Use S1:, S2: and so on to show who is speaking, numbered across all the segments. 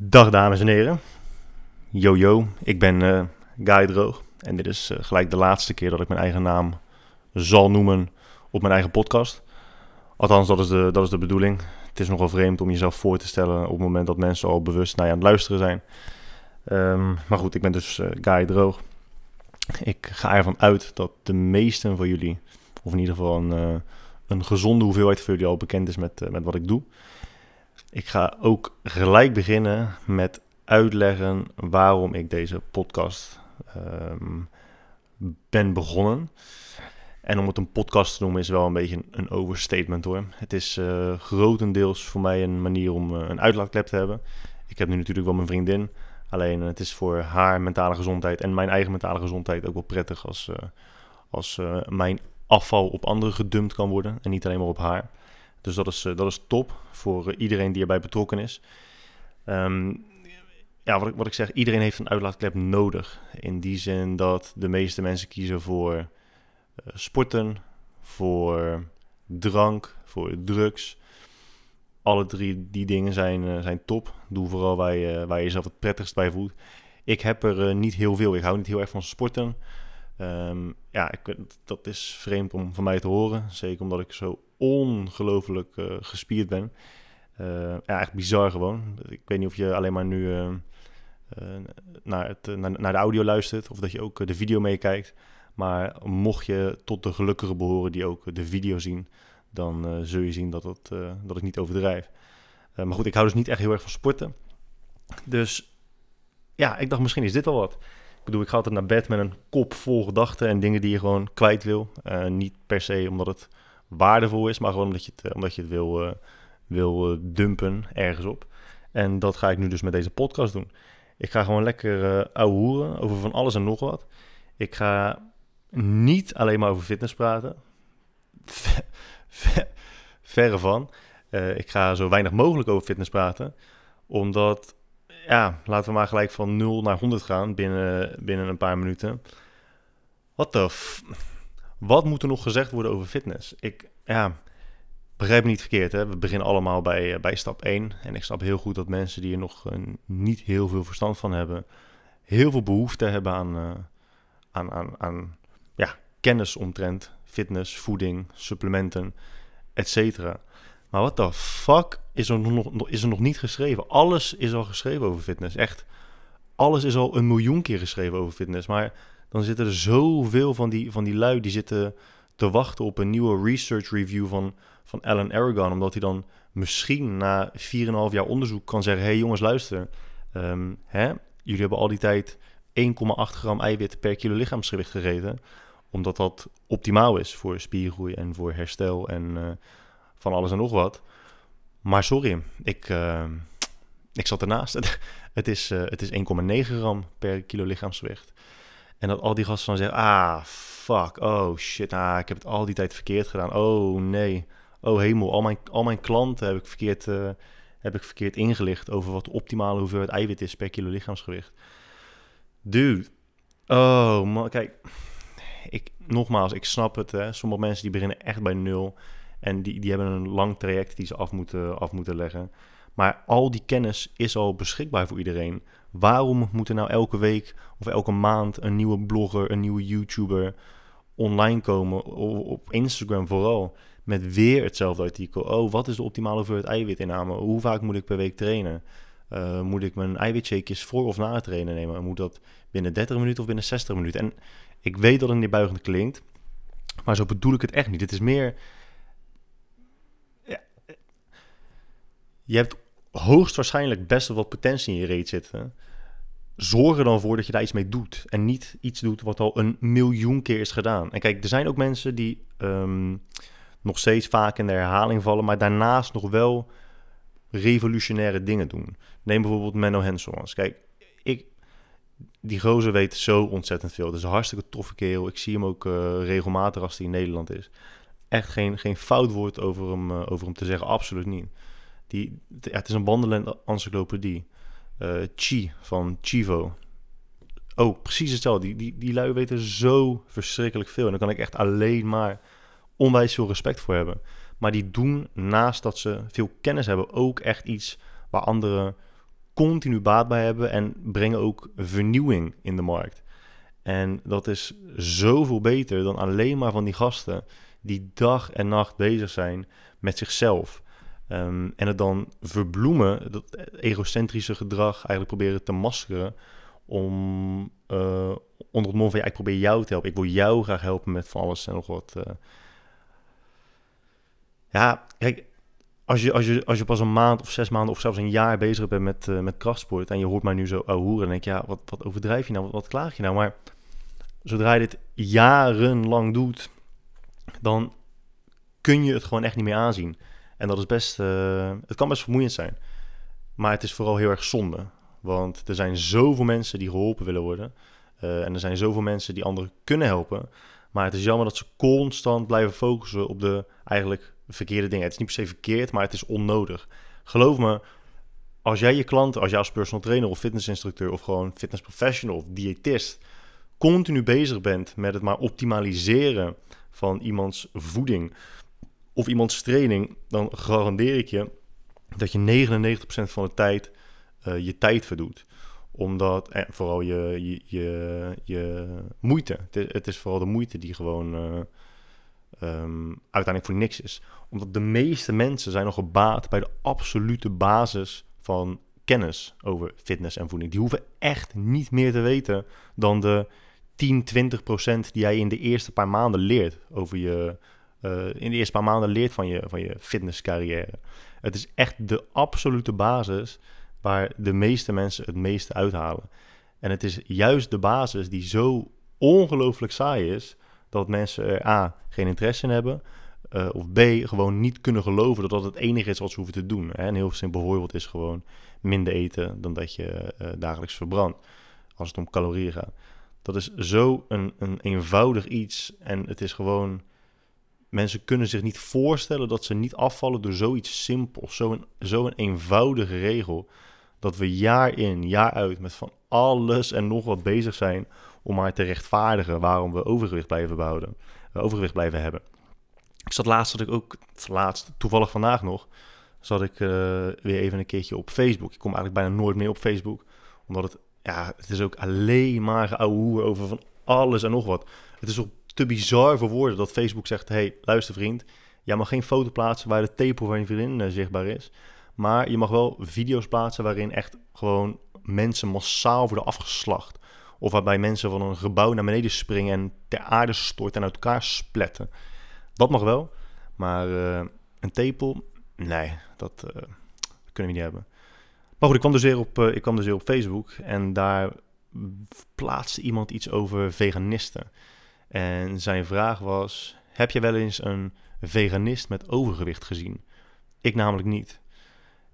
S1: Dag dames en heren. Yo yo, ik ben eh, Guy Droog. En dit is eh, gelijk de laatste keer dat ik mijn eigen naam zal noemen op mijn eigen podcast. Althans, dat is de, dat is de bedoeling. Het is nogal vreemd om jezelf voor te stellen op het moment dat mensen al bewust naar je aan het luisteren zijn. Ehm, maar goed, ik ben dus uh, Guy Droog. Ik ga ervan uit dat de meesten van jullie, of in ieder geval een, een gezonde hoeveelheid van jullie al bekend is met, met wat ik doe. Ik ga ook gelijk beginnen met uitleggen waarom ik deze podcast ehm, ben begonnen. En om het een podcast te noemen is wel een beetje een overstatement hoor. Het is uh, grotendeels voor mij een manier om uh, een uitlaatklep te hebben. Ik heb nu natuurlijk wel mijn vriendin. Alleen het is voor haar mentale gezondheid en mijn eigen mentale gezondheid ook wel prettig als, uh, als mijn afval op anderen gedumpt kan worden. En niet alleen maar op haar. Dus dat is, dat is top voor iedereen die erbij betrokken is. Um, ja, wat ik, wat ik zeg, iedereen heeft een uitlaatklep nodig. In die zin dat de meeste mensen kiezen voor uh, sporten, voor drank, voor drugs. Alle drie die dingen zijn, zijn top. Doe vooral waar je, waar je jezelf het prettigst bij voelt. Ik heb er niet heel veel. Ik hou niet heel erg van sporten. Um, ja, ik, dat is vreemd om van mij te horen. Zeker omdat ik zo ongelooflijk uh, gespierd ben. Uh, ja, echt bizar gewoon. Ik weet niet of je alleen maar nu naar, het, naar, naar, de audio luistert of dat je ook de video meekijkt. Maar mocht je tot de gelukkigen behoren die ook de video zien, dan zul je zien dat, het, dat ik niet overdrijf. maar goed, ik hou dus niet echt heel erg van sporten. Dus ja, ik dacht misschien is dit wel wat. Ik bedoel, ik ga altijd naar bed met een kop vol gedachten en dingen die je gewoon kwijt wil. niet per se omdat het waardevol is, maar gewoon omdat je het, omdat je het wil, uh, wil uh, dumpen ergens op. En dat ga ik nu dus met deze podcast doen. Ik ga gewoon lekker uh, ouwehoeren over van alles en nog wat. Ik ga niet alleen maar over fitness praten. Verre van. ik ga zo weinig mogelijk over fitness praten. Omdat, ja, laten we maar gelijk van 0 naar 100 gaan binnen, binnen een paar minuten. Wat de wat moet er nog gezegd worden over fitness? Ik, ja, begrijp me niet verkeerd. Hè? We beginnen allemaal bij, eh, bij stap 1. En ik snap heel goed dat mensen die er nog uh, niet heel veel verstand van hebben, heel veel behoefte hebben aan, uh, aan, aan, aan ja, kennis omtrent fitness, voeding, supplementen, etc. Maar wat de fuck is er, nog, is er nog niet geschreven? Alles is al geschreven over fitness. Echt, alles is al een miljoen keer geschreven over fitness. Maar dan zitten er zoveel van die, van die lui die zitten te wachten op een nieuwe research review van, van Alan Aragon. Omdat hij dan misschien na 4,5 jaar onderzoek kan zeggen: hey jongens, luister. Um, hè? Jullie hebben al die tijd 1,8 gram eiwit per kilo lichaamsgewicht gegeten. Omdat dat optimaal is voor spiergroei en voor herstel en uh, van alles en nog wat. Maar sorry, ik, uh, ik zat ernaast. het is, uh, het is 1,9 gram per kilo lichaamsgewicht. En dat al die gasten dan zeggen, ah, fuck, oh shit, ah, ik heb het al die tijd verkeerd gedaan. Oh nee, oh hemel, al mijn, al mijn klanten heb ik, verkeerd, uh, heb ik verkeerd ingelicht over wat de optimale hoeveelheid eiwit is per kilo lichaamsgewicht. Dude, oh man, kijk, ik, nogmaals, ik snap het, hè. sommige mensen die beginnen echt bij nul. En die, die hebben een lang traject die ze af moeten, af moeten leggen. Maar al die kennis is al beschikbaar voor iedereen. Waarom moet er nou elke week of elke maand een nieuwe blogger, een nieuwe YouTuber online komen, op Instagram vooral, met weer hetzelfde artikel? Oh, wat is de optimale hoeveelheid eiwitinname? Hoe vaak moet ik per week trainen? Uh, moet ik mijn eiwitshakejes voor of na het trainen nemen? Moet dat binnen 30 minuten of binnen 60 minuten? En ik weet dat het neerbuigend klinkt, maar zo bedoel ik het echt niet. Het is meer... Ja, je hebt hoogstwaarschijnlijk best wel wat potentie in je reet zitten. Zorg er dan voor dat je daar iets mee doet. En niet iets doet wat al een miljoen keer is gedaan. En kijk, er zijn ook mensen die um, nog steeds vaak in de herhaling vallen, maar daarnaast nog wel revolutionaire dingen doen. Neem bijvoorbeeld Menno Hensels. Kijk, ik, die gozer weet zo ontzettend veel. Het is een hartstikke toffe kerel. Ik zie hem ook uh, regelmatig als hij in Nederland is. Echt geen, geen fout woord over hem, uh, over hem te zeggen, absoluut niet. Die, ja, het is een wandelende encyclopedie. Uh, Chi van Chivo. Oh, precies hetzelfde. Die, die, die lui weten zo verschrikkelijk veel. En daar kan ik echt alleen maar onwijs veel respect voor hebben. Maar die doen naast dat ze veel kennis hebben ook echt iets waar anderen continu baat bij hebben en brengen ook vernieuwing in de markt. En dat is zoveel beter dan alleen maar van die gasten die dag en nacht bezig zijn met zichzelf. Ehm, en het dan verbloemen, dat egocentrische gedrag eigenlijk proberen te maskeren om uh, onder het mom van ja, ik probeer jou te helpen. Ik wil jou graag helpen met van alles en nog wat. Uh. Ja, kijk, als je, als, je, als je pas een maand of zes maanden of zelfs een jaar bezig bent met, uh, met krachtsport en je hoort mij nu zo hoeren, dan denk je, ja, wat, wat overdrijf je nou? Wat, wat klaag je nou? Maar zodra je dit jarenlang doet, dan kun je het gewoon echt niet meer aanzien. En dat is best, uh, het kan best vermoeiend zijn. Maar het is vooral heel erg zonde. Want er zijn zoveel mensen die geholpen willen worden. Uh, en er zijn zoveel mensen die anderen kunnen helpen. Maar het is jammer dat ze constant blijven focussen op de eigenlijk verkeerde dingen. Het is niet per se verkeerd, maar het is onnodig. Geloof me, als jij je klanten, als jij als personal trainer of fitnessinstructeur of gewoon fitness professional of diëtist continu bezig bent met het maar optimaliseren van iemands voeding of iemands training, dan garandeer ik je dat je 99% van de tijd uh, je tijd verdoet. Omdat, en vooral je, je, je, moeite. Het is, vooral de moeite die gewoon uh, um, uiteindelijk voor niks is. Omdat de meeste mensen zijn nog gebaat bij de absolute basis van kennis over fitness en voeding. Die hoeven echt niet meer te weten dan de 10, 20 procent die jij in de eerste paar maanden leert over je. Uh, in de eerste paar maanden leert van je, van je fitnesscarrière. Het is echt de absolute basis waar de meeste mensen het meeste uithalen. En het is juist de basis die zo ongelooflijk saai is, dat mensen er A, geen interesse in hebben, uh, of B, gewoon niet kunnen geloven dat dat het enige is wat ze hoeven te doen. Hè? Een heel simpel voorbeeld is gewoon minder eten dan dat je uh, dagelijks verbrandt, als het om calorieën gaat. Dat is zo een, een eenvoudig iets en het is gewoon... Mensen kunnen zich niet voorstellen dat ze niet afvallen door zoiets simpels, zo'n zo een eenvoudige regel dat we jaar in, jaar uit met van alles en nog wat bezig zijn om maar te rechtvaardigen waarom we overgewicht blijven behouden, uh, overgewicht blijven hebben. Ik zat laatst, dat ik ook, laatst, toevallig vandaag nog, zat ik uh, weer even een keertje op Facebook. Ik kom eigenlijk bijna nooit meer op Facebook, omdat het, ja, het is ook alleen maar geouwe over van alles en nog wat. Het is ook te bizar voor woorden dat Facebook zegt, hey, luister vriend, jij mag geen foto plaatsen waar de tepel van je vriendin uh, zichtbaar is. Maar je mag wel video's plaatsen waarin echt gewoon mensen massaal worden afgeslacht. Of waarbij mensen van een gebouw naar beneden springen en ter aarde storten en uit elkaar spletten. Dat mag wel. Maar uh, een tepel, nee, dat uh, kunnen we niet hebben. Maar goed, ik kwam dus weer op, ik kwam dus weer op Facebook en daar plaatste iemand iets over veganisten. En zijn vraag was: Heb je wel eens een veganist met overgewicht gezien? Ik namelijk niet.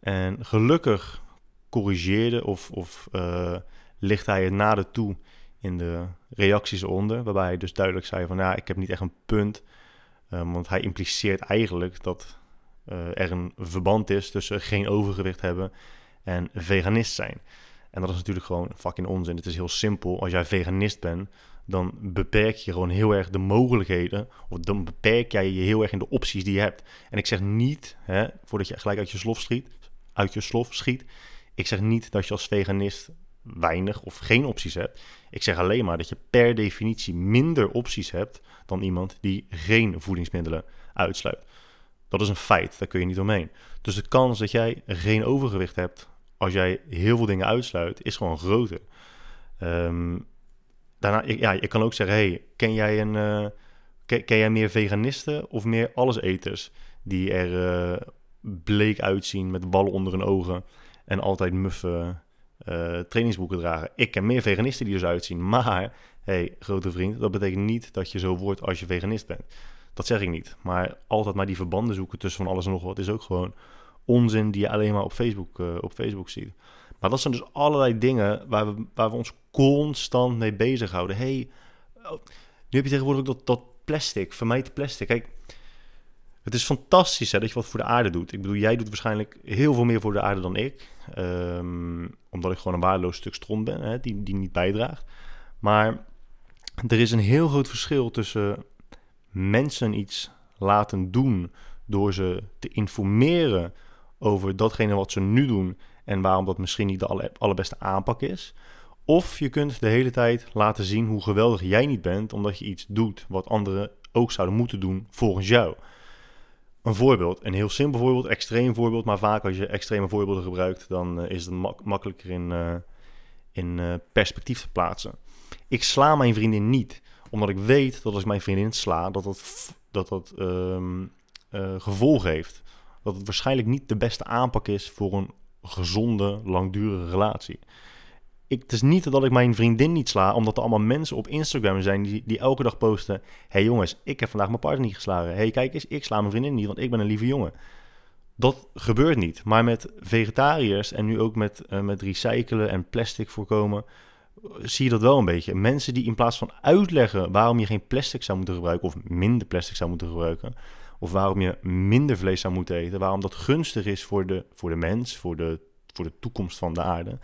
S1: En gelukkig corrigeerde of, of uh, licht hij het nader toe in de reacties eronder. Waarbij hij dus duidelijk zei van ja, ik heb niet echt een punt. Um, want hij impliceert eigenlijk dat uh, er een verband is tussen geen overgewicht hebben en veganist zijn. En dat is natuurlijk gewoon fucking onzin. Het is heel simpel. Als jij veganist bent, dan beperk je gewoon heel erg de mogelijkheden. Of dan beperk jij je heel erg in de opties die je hebt. En ik zeg niet, hè, voordat je gelijk uit je slof schiet, uit je slof schiet. Ik zeg niet dat je als veganist weinig of geen opties hebt. Ik zeg alleen maar dat je per definitie minder opties hebt dan iemand die geen voedingsmiddelen uitsluit. Dat is een feit, daar kun je niet omheen. Dus de kans dat jij geen overgewicht hebt als jij heel veel dingen uitsluit, is gewoon groter. Um, daarna, ja, je kan ook zeggen, hey, ken jij een, uh, ken, jij meer veganisten of meer alleseters die er uh, bleek uitzien met ballen onder hun ogen en altijd muffe uh, trainingsboeken dragen. Ik ken meer veganisten die er zo uitzien, maar hey, grote vriend, dat betekent niet dat je zo wordt als je veganist bent. Dat zeg ik niet. Maar altijd maar die verbanden zoeken tussen van alles en nog wat is ook gewoon onzin die je alleen maar op Facebook, op Facebook ziet. Maar dat zijn dus allerlei dingen waar we, waar we ons constant mee bezighouden. hey, oh, nu heb je tegenwoordig dat, dat plastic, vermijd plastic. Kijk, het is fantastisch hè, dat je wat voor de aarde doet. Ik bedoel, jij doet waarschijnlijk heel veel meer voor de aarde dan ik. Um, omdat ik gewoon een waardeloos stuk stront ben, hè, die, die niet bijdraagt. Maar er is een heel groot verschil tussen mensen iets laten doen door ze te informeren over datgene wat ze nu doen en waarom dat misschien niet de alle, allerbeste aanpak is. Of je kunt de hele tijd laten zien hoe geweldig jij niet bent, omdat je iets doet wat anderen ook zouden moeten doen volgens jou. Een voorbeeld, een heel simpel voorbeeld, extreem voorbeeld, maar vaak als je extreme voorbeelden gebruikt, dan eh, is het makkelijker in, uh, in uh, perspectief te plaatsen. Ik sla mijn vriendin niet, omdat ik weet dat als ik mijn vriendin sla, dat dat, dat, dat um, gevolg heeft. Dat het waarschijnlijk niet de beste aanpak is voor een gezonde, langdurige relatie. Ik, het is niet dat ik mijn vriendin niet sla, omdat er allemaal mensen op Instagram zijn die, die elke dag posten: hey jongens, ik heb vandaag mijn partner niet geslagen. hey, kijk eens, ik sla mijn vriendin niet, want ik ben een lieve jongen. Dat gebeurt niet. Maar met vegetariërs en nu ook met, uh, met recyclen en plastic voorkomen, zie je dat wel een beetje. Mensen die in plaats van uitleggen waarom je geen plastic zou moeten gebruiken of minder plastic zou moeten gebruiken, of waarom je minder vlees zou moeten eten, waarom dat gunstig is voor de, voor de mens, voor de, voor de toekomst van de aarde.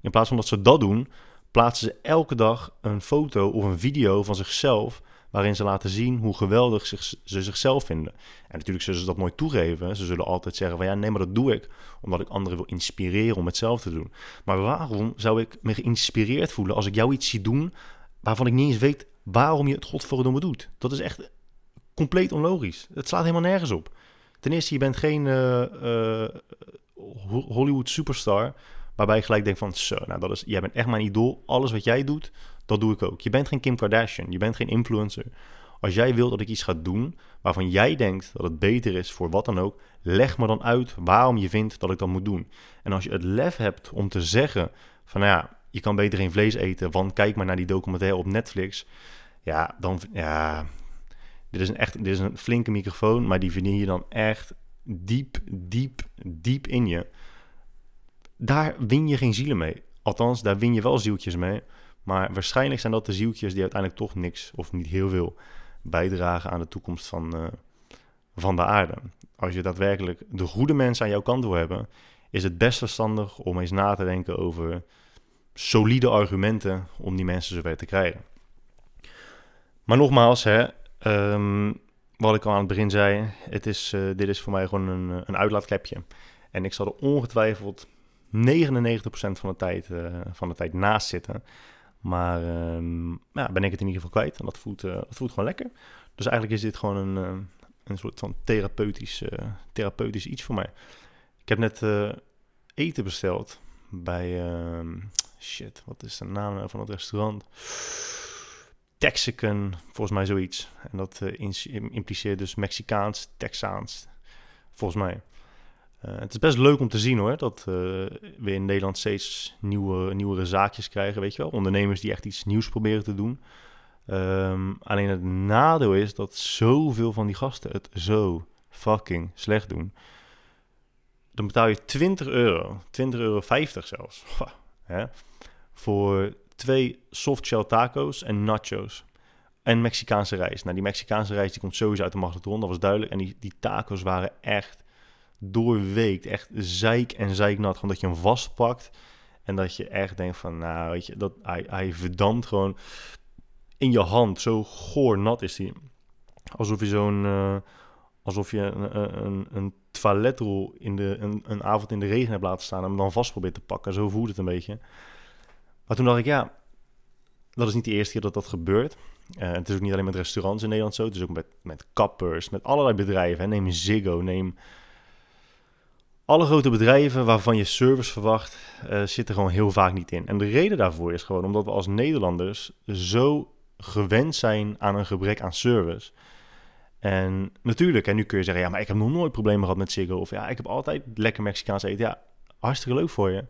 S1: In plaats van dat ze dat doen, plaatsen ze elke dag een foto of een video van zichzelf waarin ze laten zien hoe geweldig ze zichzelf vinden. En natuurlijk zullen ze dat nooit toegeven. Ze zullen altijd zeggen van ja, nee, maar dat doe ik omdat ik anderen wil inspireren om hetzelfde te doen. Maar waarom zou ik me geïnspireerd voelen als ik jou iets zie doen waarvan ik niet eens weet waarom je het godverdomme doet? Dat is echt compleet onlogisch. Het slaat helemaal nergens op. Ten eerste, je bent geen uh, uh, Hollywood superstar waarbij je gelijk denkt van, zo, nou, dat is, jij bent echt mijn idool. Alles wat jij doet, dat doe ik ook. Je bent geen Kim Kardashian, je bent geen influencer. Als jij wilt dat ik iets ga doen waarvan jij denkt dat het beter is voor wat dan ook, leg me dan uit waarom je vindt dat ik dat moet doen. En als je het lef hebt om te zeggen van, nou ja, je kan beter geen vlees eten, want kijk maar naar die documentaire op Netflix. Ja, dan, ja, dit is een echt, dit is een flinke microfoon, maar die verdien je dan echt diep, diep, diep in je. Daar win je geen zielen mee. Althans, daar win je wel zieltjes mee. Maar waarschijnlijk zijn dat de zieltjes die uiteindelijk toch niks of niet heel veel bijdragen aan de toekomst van, uh, van de aarde. Als je daadwerkelijk de goede mensen aan jouw kant wil hebben, is het best verstandig om eens na te denken over solide argumenten om die mensen zover te krijgen. Maar nogmaals, hè, um, wat ik al aan het begin zei, het is, uh, dit is voor mij gewoon een, een uitlaatklepje. En ik zal er ongetwijfeld 99% van de, tijd, uh, van de tijd naast zitten. Maar um, ja, ben ik het in ieder geval kwijt. En dat voelt, voelt gewoon lekker. Dus eigenlijk is dit gewoon een, een soort van therapeutisch, therapeutisch iets voor mij. Ik heb net eten besteld bij... Uh, shit, wat is de naam van het restaurant? Texican, volgens mij zoiets. En dat uh, impliceert dus Mexicaans, Texaans, volgens mij. Uh, het is best leuk om te zien hoor, dat uh, we in Nederland steeds nieuwe, nieuwere zaakjes krijgen, weet je wel. Ondernemers die echt iets nieuws proberen te doen. Um, alleen het nadeel is dat zoveel van die gasten het zo fucking slecht doen. Dan betaal je 20 euro, 20,50 euro zelfs, hè, voor twee softshell taco's en nachos. En Mexicaanse rijst. Nou, die Mexicaanse rijst die komt sowieso uit de magnetron, dat was duidelijk. En die, die tacos waren echt doorweekt. Echt zeik en zeiknat. Gewoon dat je hem vastpakt. En dat je echt denkt van, nou weet je, dat, hij, hij verdampt gewoon in je hand. Zo goor nat is hij. Alsof je zo'n, uh, alsof je een, een, een toiletrol in de, een, een avond in de regen hebt laten staan en hem dan vast probeert te pakken. Zo voelt het een beetje. Maar toen dacht ik, ja, dat is niet de eerste keer dat dat gebeurt. Uh, het is ook niet alleen met restaurants in Nederland zo. Het is ook met, met kappers, met allerlei bedrijven. Neem Ziggo, neem... Alle grote bedrijven waarvan je service verwacht, uh, zitten gewoon heel vaak niet in. En de reden daarvoor is gewoon omdat we als Nederlanders zo gewend zijn aan een gebrek aan service. En natuurlijk, en nu kun je zeggen, ja, maar ik heb nog nooit problemen gehad met Ziggo. Of ja, ik heb altijd lekker Mexicaans eten. Ja, hartstikke leuk voor je.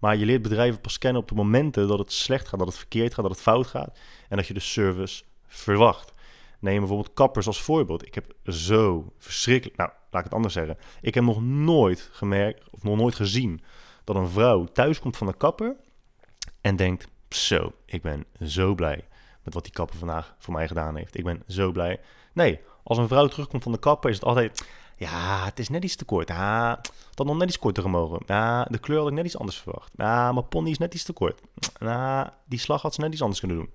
S1: Maar je leert bedrijven pas kennen op de momenten dat het slecht gaat, dat het verkeerd gaat, dat het fout gaat. En dat je de service verwacht. Neem bijvoorbeeld kappers als voorbeeld. Ik heb zo verschrikkelijk. Nou, laat ik het anders zeggen. Ik heb nog nooit gemerkt, of nog nooit gezien, dat een vrouw thuis komt van de kapper en denkt: Zo, ik ben zo blij met wat die kapper vandaag voor mij gedaan heeft. Ik ben zo blij. Nee, als een vrouw terugkomt van de kapper, is het altijd: Ja, het is net iets te kort. Ja, dat nog net iets korter gemogen. De kleur had ik net iets anders verwacht. Ja, mijn pony is net iets te kort. Die slag had ze net iets anders kunnen doen.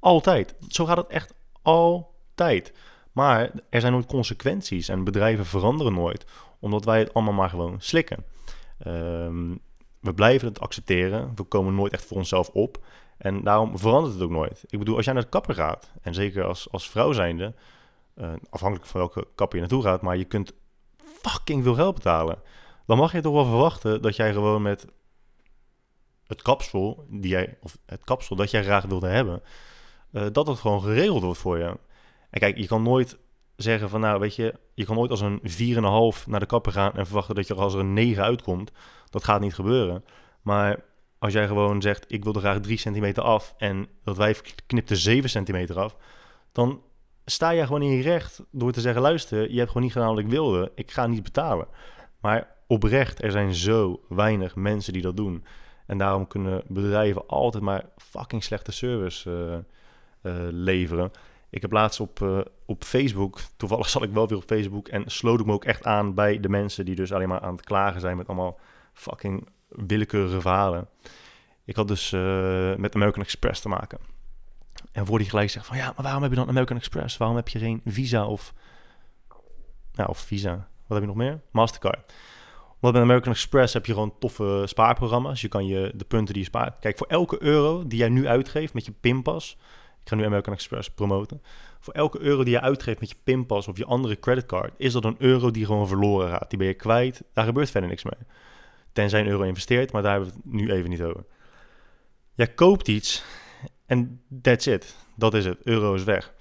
S1: Altijd. Zo gaat het echt altijd. Maar er zijn nooit consequenties en bedrijven veranderen nooit, omdat wij het allemaal maar gewoon slikken. Um, we blijven het accepteren. We komen nooit echt voor onszelf op. En daarom verandert het ook nooit. Ik bedoel, als jij naar de kapper gaat, en zeker als, als vrouw zijnde, uh, afhankelijk van welke kapper je naartoe gaat, maar je kunt fucking veel geld betalen. Dan mag je toch wel verwachten dat jij gewoon met het kapsel, die jij, of het kapsel dat jij graag wilde hebben, uh, dat het gewoon geregeld wordt voor je. En kijk, je kan nooit zeggen van nou, weet je, je kan nooit als een 4,5 naar de kapper gaan en verwachten dat je er als er een 9 uitkomt. Dat gaat niet gebeuren. Maar als jij gewoon zegt, ik wil er graag 3 centimeter af en dat wijf knipt er 7 centimeter af, dan sta je gewoon in je recht door te zeggen, luister, je hebt gewoon niet gedaan wat ik wilde, ik ga niet betalen. Maar oprecht, er zijn zo weinig mensen die dat doen. En daarom kunnen bedrijven altijd maar fucking slechte service uh, uh, leveren. Ik heb laatst op, uh, op Facebook, toevallig zat ik wel weer op Facebook en sloot ik me ook echt aan bij de mensen die dus alleen maar aan het klagen zijn met allemaal fucking willekeurige verhalen. Ik had dus met American Express te maken. En voor die gelijk zegt van ja, maar waarom heb je dan American Express? Waarom heb je geen Visa of, nou, of Visa? Wat heb je nog meer? Mastercard. Want bij American Express heb je gewoon toffe spaarprogramma's. Je kan je de punten die je spaart. Kijk, voor elke euro die jij nu uitgeeft met je pinpas. Ik ga nu American Express promoten. Voor elke euro die je uitgeeft met je pinpas of je andere creditcard, is dat een euro die gewoon verloren gaat. Die ben je kwijt. Daar gebeurt verder niks mee. Tenzij een euro investeert, maar daar hebben we het nu even niet over. Jij koopt iets en that's it. Dat is het. Euro is weg.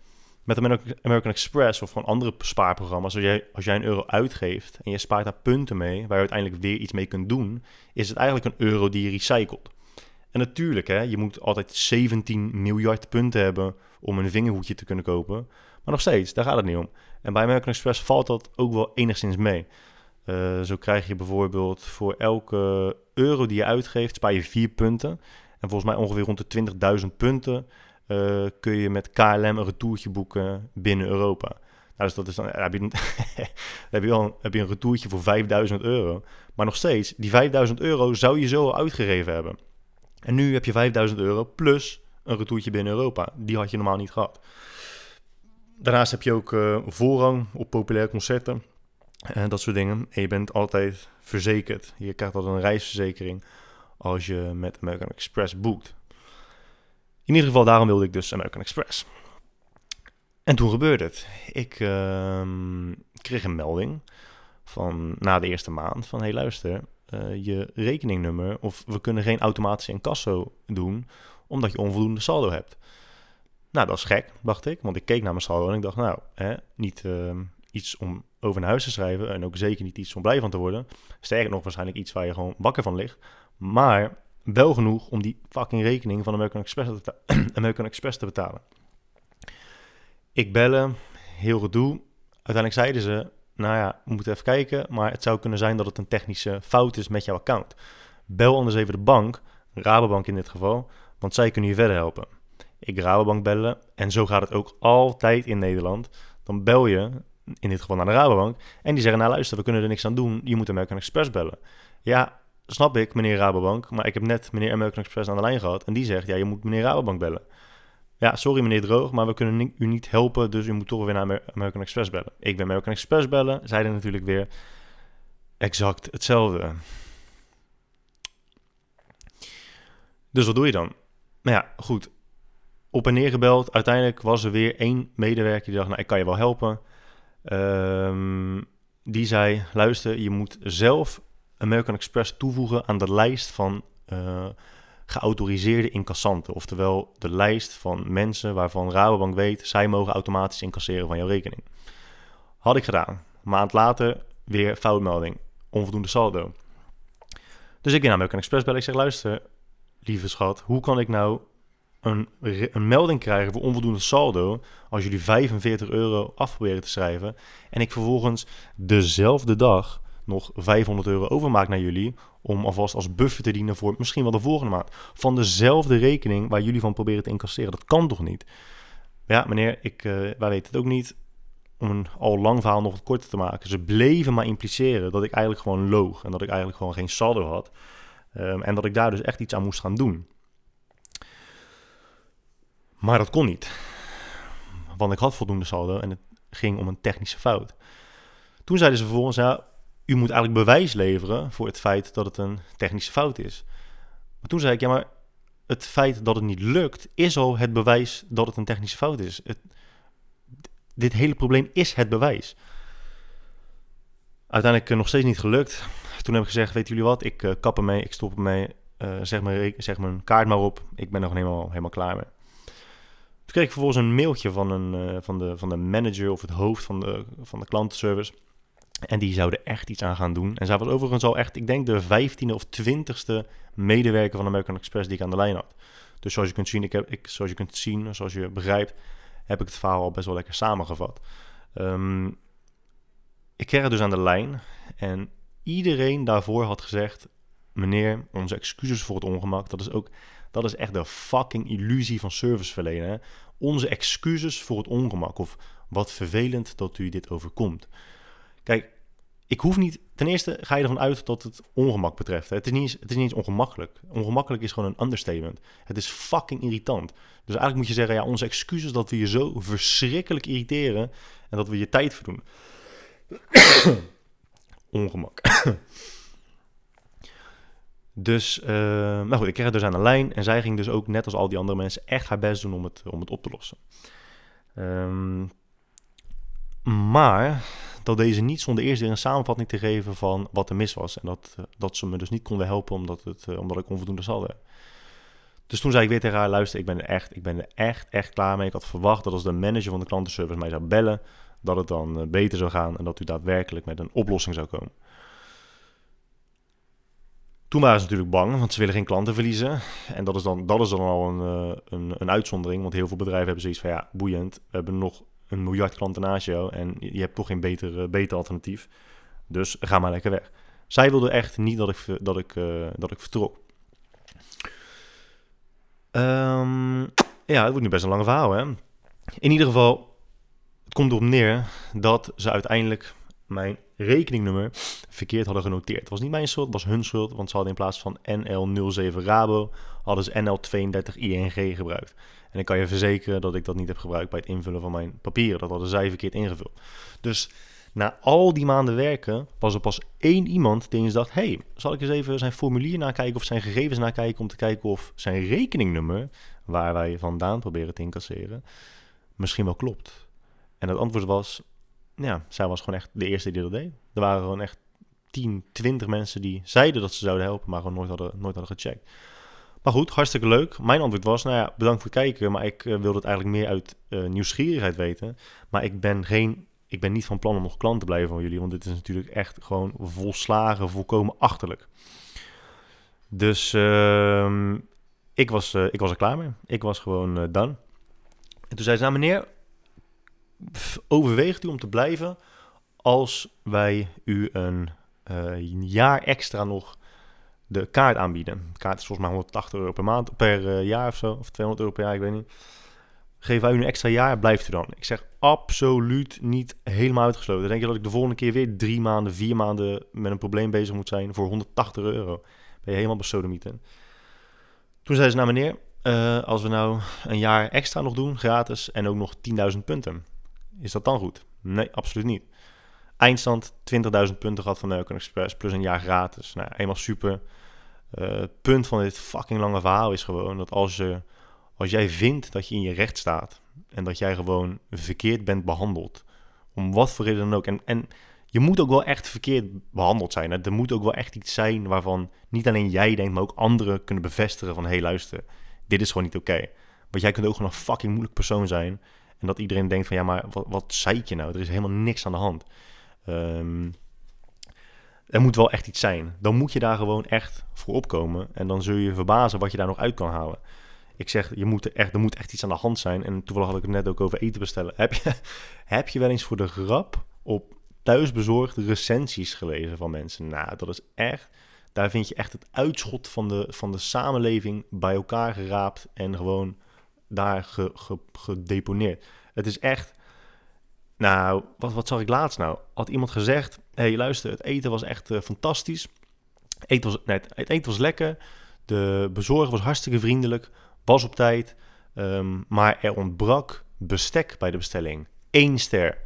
S1: Met American Express of gewoon andere spaarprogramma's, als jij, als jij een euro uitgeeft en je spaart daar punten mee, waar je uiteindelijk weer iets mee kunt doen, is het eigenlijk een euro die je recycelt. En natuurlijk, hè, je moet altijd 17 miljard punten hebben om een vingerhoedje te kunnen kopen. Maar nog steeds, daar gaat het niet om. En bij American Express valt dat ook wel enigszins mee. Uh, zo krijg je bijvoorbeeld voor elke euro die je uitgeeft, spaar je 4 punten. En volgens mij ongeveer rond de 20.000 punten uh, kun je met KLM een retourtje boeken binnen Europa. Nou, dus dat is dan, heb, je, heb, je heb je een retourtje voor 5000 euro. Maar nog steeds, die 5000 euro zou je zo uitgegeven hebben. En nu heb je 5000 euro plus een retourtje binnen Europa. Die had je normaal niet gehad. Daarnaast heb je ook uh, voorrang op populaire concerten. En dat soort dingen. En je bent altijd verzekerd. Je krijgt altijd een reisverzekering als je met American Express boekt. In ieder geval, daarom wilde ik dus American Express. En toen gebeurde het. Ik uh, kreeg een melding van na de eerste maand van... hey luister, uh, je rekeningnummer of we kunnen geen automatische incasso doen... omdat je onvoldoende saldo hebt. Nou, dat is gek, dacht ik. Want ik keek naar mijn saldo en ik dacht, nou, hè, niet uh, iets om over naar huis te schrijven... en ook zeker niet iets om blij van te worden. Sterker nog, waarschijnlijk iets waar je gewoon wakker van ligt. Maar wel genoeg om die fucking rekening van American Express te, American Express te betalen. Ik bellen, heel gedoe. Uiteindelijk zeiden ze, nou ja, we moeten even kijken, maar het zou kunnen zijn dat het een technische fout is met jouw account. Bel anders even de bank, Rabobank in dit geval, want zij kunnen je verder helpen. Ik Rabobank bellen en zo gaat het ook altijd in Nederland. Dan bel je, in dit geval naar de Rabobank, en die zeggen, nou luister, we kunnen er niks aan doen, je moet American Express bellen. Ja, snap ik, meneer Rabobank, maar ik heb net meneer American Express aan de lijn gehad en die zegt, ja, je moet meneer Rabobank bellen. Ja, sorry meneer Droog, maar we kunnen u niet helpen, dus u moet toch weer naar American Express bellen. Ik ben American Express bellen, zeiden natuurlijk weer exact hetzelfde. Dus wat doe je dan? Nou ja, goed. Op en neer gebeld. Uiteindelijk was er weer één medewerker die dacht, nou, ik kan je wel helpen. Um, die zei, luister, je moet zelf American Express toevoegen aan de lijst van uh, geautoriseerde incassanten. Oftewel de lijst van mensen waarvan Rabobank weet, zij mogen automatisch incasseren van jouw rekening. Had ik gedaan. Maand later weer foutmelding, onvoldoende saldo. Dus ik naar American Express bellen. Ik zeg, luister, lieve schat, hoe kan ik nou een, een, melding krijgen voor onvoldoende saldo als jullie 45 euro afproberen te schrijven en ik vervolgens dezelfde dag nog 500 euro overmaakt naar jullie. Om alvast als buffer te dienen voor misschien wel de volgende maand. Van dezelfde rekening waar jullie van proberen te incasseren. Dat kan toch niet? Ja, meneer, ik, uh, wij weten het ook niet. Om een al lang verhaal nog wat korter te maken. Ze bleven maar impliceren dat ik eigenlijk gewoon loog. En dat ik eigenlijk gewoon geen saldo had. Um, en dat ik daar dus echt iets aan moest gaan doen. Maar dat kon niet. Want ik had voldoende saldo en het ging om een technische fout. Toen zeiden ze vervolgens, ja, u moet eigenlijk bewijs leveren voor het feit dat het een technische fout is. Maar toen zei ik, ja, maar het feit dat het niet lukt, is al het bewijs dat het een technische fout is. Het, dit hele probleem is het bewijs. Uiteindelijk nog steeds niet gelukt. Toen heb ik gezegd, weet jullie wat, ik uh, kap ermee, ik stop ermee, uh, zeg, mijn, zeg mijn kaart maar op. Ik ben gewoon helemaal, helemaal klaar mee. Toen kreeg ik vervolgens een mailtje van, een, van, de, van de manager of het hoofd van de, van de klantenservice. En die zouden echt iets aan gaan doen. En zij was overigens al echt, ik denk de vijftiende of twintigste medewerker van American Express die ik aan de lijn had. Dus zoals je kunt zien, ik heb, ik, zoals je kunt zien, zoals je begrijpt, heb ik het verhaal al best wel lekker samengevat. Um, ik kreeg het dus aan de lijn en iedereen daarvoor had gezegd: meneer, onze excuses voor het ongemak. Dat is ook, dat is echt de fucking illusie van serviceverlenen. Onze excuses voor het ongemak of wat vervelend dat u dit overkomt. Kijk, ik hoef niet. Ten eerste ga je ervan uit dat het ongemak betreft. Het is, niet eens, het is niet ongemakkelijk. Ongemakkelijk is gewoon een understatement. Het is fucking irritant. Dus eigenlijk moet je zeggen: ja, onze excuses dat we je zo verschrikkelijk irriteren en dat we je tijd verdoen. Ongemak. dus, maar goed, ik kreeg het dus aan de lijn. En zij ging dus ook, net als al die andere mensen, echt haar best doen om het, om het op te lossen. Um, maar dat deze niet zonder eerst weer een samenvatting te geven van wat er mis was. En dat, uh, dat ze me dus niet konden helpen omdat, het, uh, omdat ik onvoldoende saldo Dus toen zei ik weer tegen haar, luister, ik ben er echt, ik ben er echt, echt klaar mee. Ik had verwacht dat als de manager van de klantenservice mij zou bellen, dat het dan eh, beter zou gaan en dat u daadwerkelijk met een oplossing zou komen. Toen waren ze natuurlijk bang, want ze willen geen klanten verliezen. En dat is dan, dat is dan al een, eh, een, een uitzondering, want heel veel bedrijven hebben zoiets van ja, boeiend. We hebben nog een miljard klanten naast jou en je hebt toch geen beter, uh, beter alternatief. Dus ga maar lekker weg. Zij wilde echt niet dat ik, dat ik, uh, dat ik vertrok. Um, ja, het wordt nu best een lange verhaal, hè. In ieder geval, het komt erop neer dat ze uiteindelijk mijn rekeningnummer verkeerd hadden genoteerd. Het was niet mijn schuld, het was hun schuld, want ze hadden in plaats van NL07 Rabo, hadden ze NL32 ING gebruikt. En ik kan je verzekeren dat ik dat niet heb gebruikt bij het invullen van mijn papieren. Dat hadden zij verkeerd ingevuld. Dus na al die maanden werken was er pas één iemand die eens dacht... hey, zal ik eens even zijn formulier nakijken of zijn gegevens nakijken... om te kijken of zijn rekeningnummer, waar wij vandaan proberen te incasseren, misschien wel klopt. En het antwoord was, ja, zij was gewoon echt de eerste die dat deed. Er waren gewoon echt 10, 20 mensen die zeiden dat ze zouden helpen, maar gewoon nooit hadden, nooit hadden gecheckt. Maar goed, hartstikke leuk. Mijn antwoord was, nou ja, bedankt voor het kijken, maar ik uh, wilde het eigenlijk meer uit uh, nieuwsgierigheid weten. Maar ik ben, geen, ik ben niet van plan om nog klant te blijven van jullie, want dit is natuurlijk echt gewoon volslagen, volkomen achterlijk. Dus uh, ik, was, uh, ik was er klaar mee. Ik was gewoon done. En toen zei ze, nou meneer, overweegt u om te blijven als wij u een uh, jaar extra nog de kaart aanbieden. De kaart is volgens mij 180 euro per maand, per uh, jaar of zo, of 200 euro per jaar, ik weet niet. Geven wij u een extra jaar, blijft u dan? Ik zeg absoluut niet helemaal uitgesloten. Denk je dat ik de volgende keer weer drie maanden, vier maanden met een probleem bezig moet zijn voor 180 euro? Ben je helemaal besodemieten. Toen zei ze, nou meneer, uh, als we nou een jaar extra nog doen, gratis, en ook nog 10.000 punten. Is dat dan goed? Nee, absoluut niet. Eindstand 20.000 punten gehad van American Express plus een jaar gratis. Nou, eenmaal super. Uh, het punt van dit fucking lange verhaal is gewoon dat als, je, als jij vindt dat je in je recht staat en dat jij gewoon verkeerd bent behandeld, om wat voor reden dan ook, en, en je moet ook wel echt verkeerd behandeld zijn. Er moet ook wel echt iets zijn waarvan niet alleen jij denkt, maar ook anderen kunnen bevestigen van hé hey, luister, dit is gewoon niet oké. Want jij kunt ook gewoon een fucking moeilijk persoon zijn en dat iedereen denkt van ja, maar wat, wat zei je nou? Er is helemaal niks aan de hand. Um, er moet wel echt iets zijn. Dan moet je daar gewoon echt voor opkomen. En dan zul je verbazen wat je daar nog uit kan halen. Ik zeg, je moet er, echt, er moet echt iets aan de hand zijn. En toevallig had ik het net ook over eten bestellen. Heb je, heb je wel eens voor de grap op thuisbezorgde recensies gelezen van mensen? Nou, dat is echt... Daar vind je echt het uitschot van de, van de samenleving bij elkaar geraapt. En gewoon daar ge, ge, gedeponeerd. Het is echt. Nou, wat, wat zag ik laatst nou? Had iemand gezegd: hey, luister, het eten was echt uh, fantastisch. Eten was, nee, het eten was lekker. De bezorger was hartstikke vriendelijk. Was op tijd. Um, maar er ontbrak bestek bij de bestelling. Eén ster.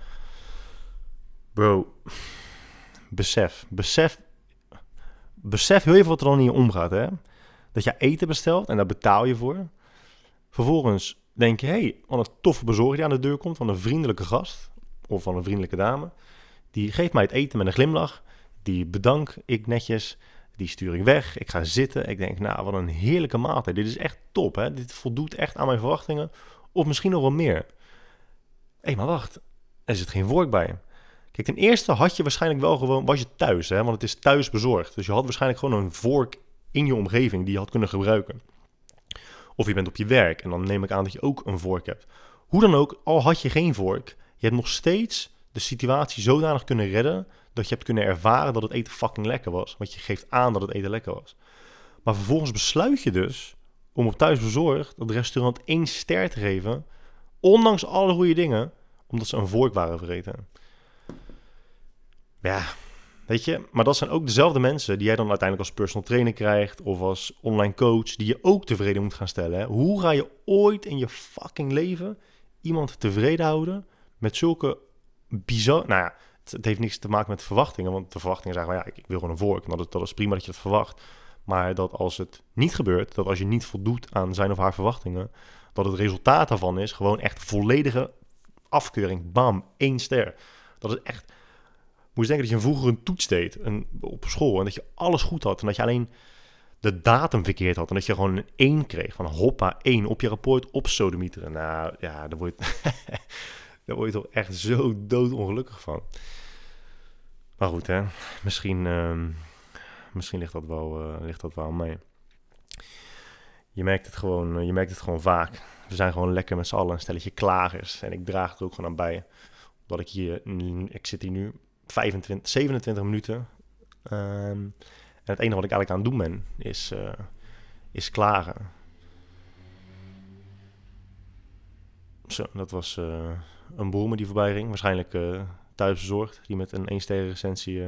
S1: Bro, besef, besef, besef heel even wat er dan in je omgaat, hè. Dat je eten bestelt en daar betaal je voor. Vervolgens denk je, hé, hey, wat een toffe bezorger die aan de deur komt, van een vriendelijke gast of van een vriendelijke dame. Die geeft mij het eten met een glimlach. Die bedank ik netjes. Die stuur ik weg. Ik ga zitten. Ik denk, nou, wat een heerlijke maaltijd. Dit is echt top, hè. Dit voldoet echt aan mijn verwachtingen. Of misschien nog wel meer. Hé, maar wacht. Er zit geen vork bij. Kijk, ten eerste had je waarschijnlijk wel gewoon, was je thuis, hè, want het is thuis bezorgd. Dus je had waarschijnlijk gewoon een vork in je omgeving die je had kunnen gebruiken. Of je bent op je werk en dan neem ik aan dat je ook een vork hebt. Hoe dan ook, al had je geen vork, je hebt nog steeds de situatie zodanig kunnen redden dat je hebt kunnen ervaren dat het eten fucking lekker was. Want je geeft aan dat het eten lekker was. Maar vervolgens besluit je dus om op thuis bezorgd dat restaurant één ster te geven, ondanks alle goede dingen, omdat ze een vork waren vergeten. Ja, weet je, maar dat zijn ook dezelfde mensen die jij dan uiteindelijk als personal trainer krijgt of als online coach, die je ook tevreden moet gaan stellen. Hè? Hoe ga je ooit in je fucking leven iemand tevreden houden met zulke bizar... Nou ja, het, heeft niks te maken met verwachtingen, want de verwachtingen zeggen, ja, ik, wil gewoon een vork. Dat is, prima dat je het verwacht. Maar dat als het niet gebeurt, dat als je niet voldoet aan zijn of haar verwachtingen, dat het resultaat daarvan is gewoon echt volledige afkeuring. Bam, één ster. Dat is echt moet je denken dat je vroeger een toets deed op school en dat je alles goed had en dat je alleen de datum verkeerd had en dat je gewoon een 1 kreeg van hoppa 1 op je rapport op sodemieteren. Nou ja, daar word, je, daar word je toch echt zo doodongelukkig van. Maar goed, hè. Misschien, uh, misschien ligt, dat wel, uh, ligt dat wel mee. Je merkt het gewoon, uh, je merkt het gewoon vaak. We zijn gewoon lekker met z'n allen een stelletje klagers. En ik draag er ook gewoon aan bij. Dat ik hier, ik zit hier nu 25, 27 minuten. Um, en het enige wat ik eigenlijk aan het doen ben, is, uh, is klagen. Zo, dat was een boemer die voorbij ging. Waarschijnlijk uh, thuisbezorgd. Die met een 1 sterren recensie, uh,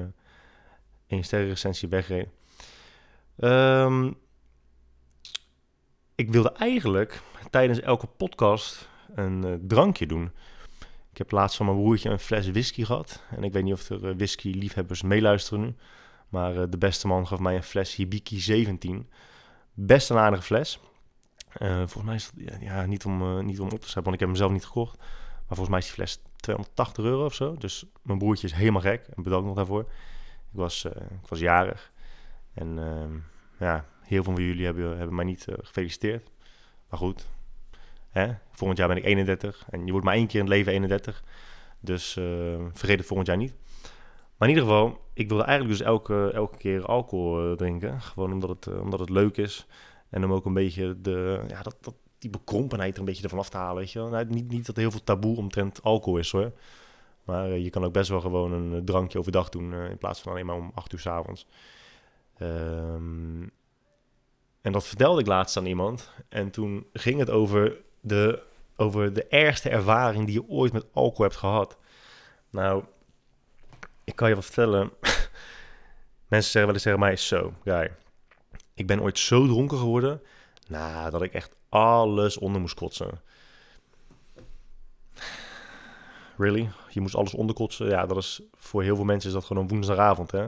S1: 1 sterren recensie wegreed. Um, ik wilde eigenlijk tijdens elke podcast een drankje doen. Ik heb laatst van mijn broertje een fles whisky gehad. En ik weet niet of er whisky-liefhebbers meeluisteren nu. Maar de beste man gaf mij een fles Hibiki 17. Best een aardige fles. Uh, volgens mij is dat ja, niet, om, niet om op te zetten, want ik heb hem zelf niet gekocht. Volgens mij is die fles 280 euro of zo. Dus mijn broertje is helemaal gek. En bedankt nog daarvoor. Ik was, ik was jarig. En ehm, ja, heel veel van jullie hebben, hebben mij niet gefeliciteerd. Maar goed, Hè? Volgend jaar ben ik 31 en je wordt maar één keer in het leven 31. Dus uh, vergeet het volgend jaar niet. Maar in ieder geval, ik wilde eigenlijk dus elke, elke keer alcohol drinken. Gewoon omdat het, omdat het leuk is. En om ook een beetje de, ja, dat, dat, die bekrompenheid er een beetje ervan af te halen. Weet je wel? Nou, niet, niet dat er heel veel taboe omtrent alcohol is hoor. Maar je kan ook best wel gewoon een drankje overdag doen. in plaats van alleen maar om 8 uur s avonds. Um, en dat vertelde ik laatst aan iemand. En toen ging het over de, over de ergste ervaring die je ooit met alcohol hebt gehad. Nou, ik kan je wat vertellen. Mensen zeggen wel eens tegen mij, zo, guy, ik ben ooit zo dronken geworden, nou, dat ik echt alles onder moest kotsen. Really? Je moest alles onderkotsen? Ja, dat is voor heel veel mensen is dat gewoon een woensdagavond, hè?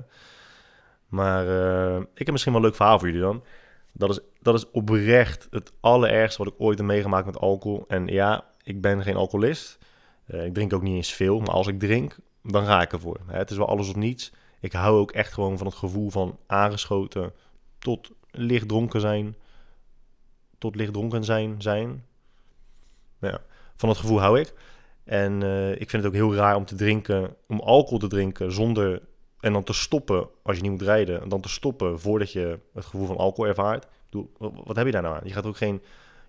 S1: Maar uh, ik heb misschien wel een leuk verhaal voor jullie dan. Dat is, dat is oprecht het allerergste wat ik ooit heb meegemaakt met alcohol. En ja, ik ben geen alcoholist. Uh, ik drink ook niet eens veel. Maar als ik drink, dan ga ik ervoor. Hè, het is wel alles of niets. Ik hou ook echt gewoon van het gevoel van aangeschoten tot licht dronken zijn. Tot licht dronken zijn. zijn. Ja, van dat gevoel hou ik. En uh, ik vind het ook heel raar om te drinken, om alcohol te drinken zonder en dan te stoppen als je niet moet rijden. En dan te stoppen voordat je het gevoel van alcohol ervaart. Wat heb je daar nou aan? Je gaat ook geen,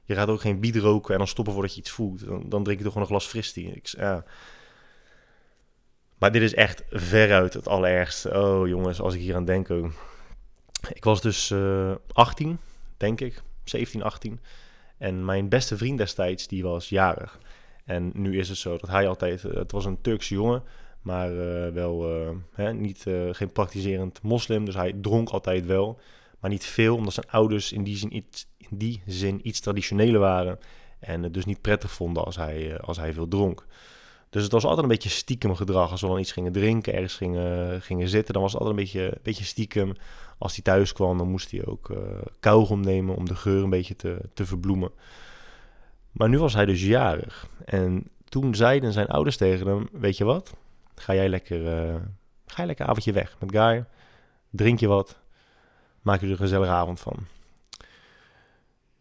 S1: je gaat ook geen bied roken en dan stoppen voordat je iets voelt. Dan, dan drink je toch gewoon een glas fristie. Ik, ja. Maar dit is echt veruit het allerergste. Oh jongens, als ik hier aan denk ook. Ik was dus uh, eh, 18, denk ik. 17, 18. En mijn beste vriend destijds, die was jarig. En nu is het zo dat hij altijd... Het was een Turkse jongen maar uh, wel uh, hè, niet, geen praktiserend moslim. Dus hij dronk altijd wel. Maar niet veel, omdat zijn ouders in die zin iets, in die zin iets traditioneler waren. En het dus niet prettig vonden als hij, als hij veel dronk. Dus het was altijd een beetje stiekem gedrag. Als we dan iets gingen drinken, ergens gingen, gingen zitten, dan was het altijd een beetje, beetje stiekem. Als hij thuis kwam, dan moest hij ook uh, kauwgom nemen om de geur een beetje te, te verbloemen. Maar nu was hij dus jarig. En toen zeiden zijn ouders tegen hem, weet je wat? Ga jij lekker, uh, ga jij lekker avondje weg met Guy. Drink je wat. Maak je er een gezellige avond van.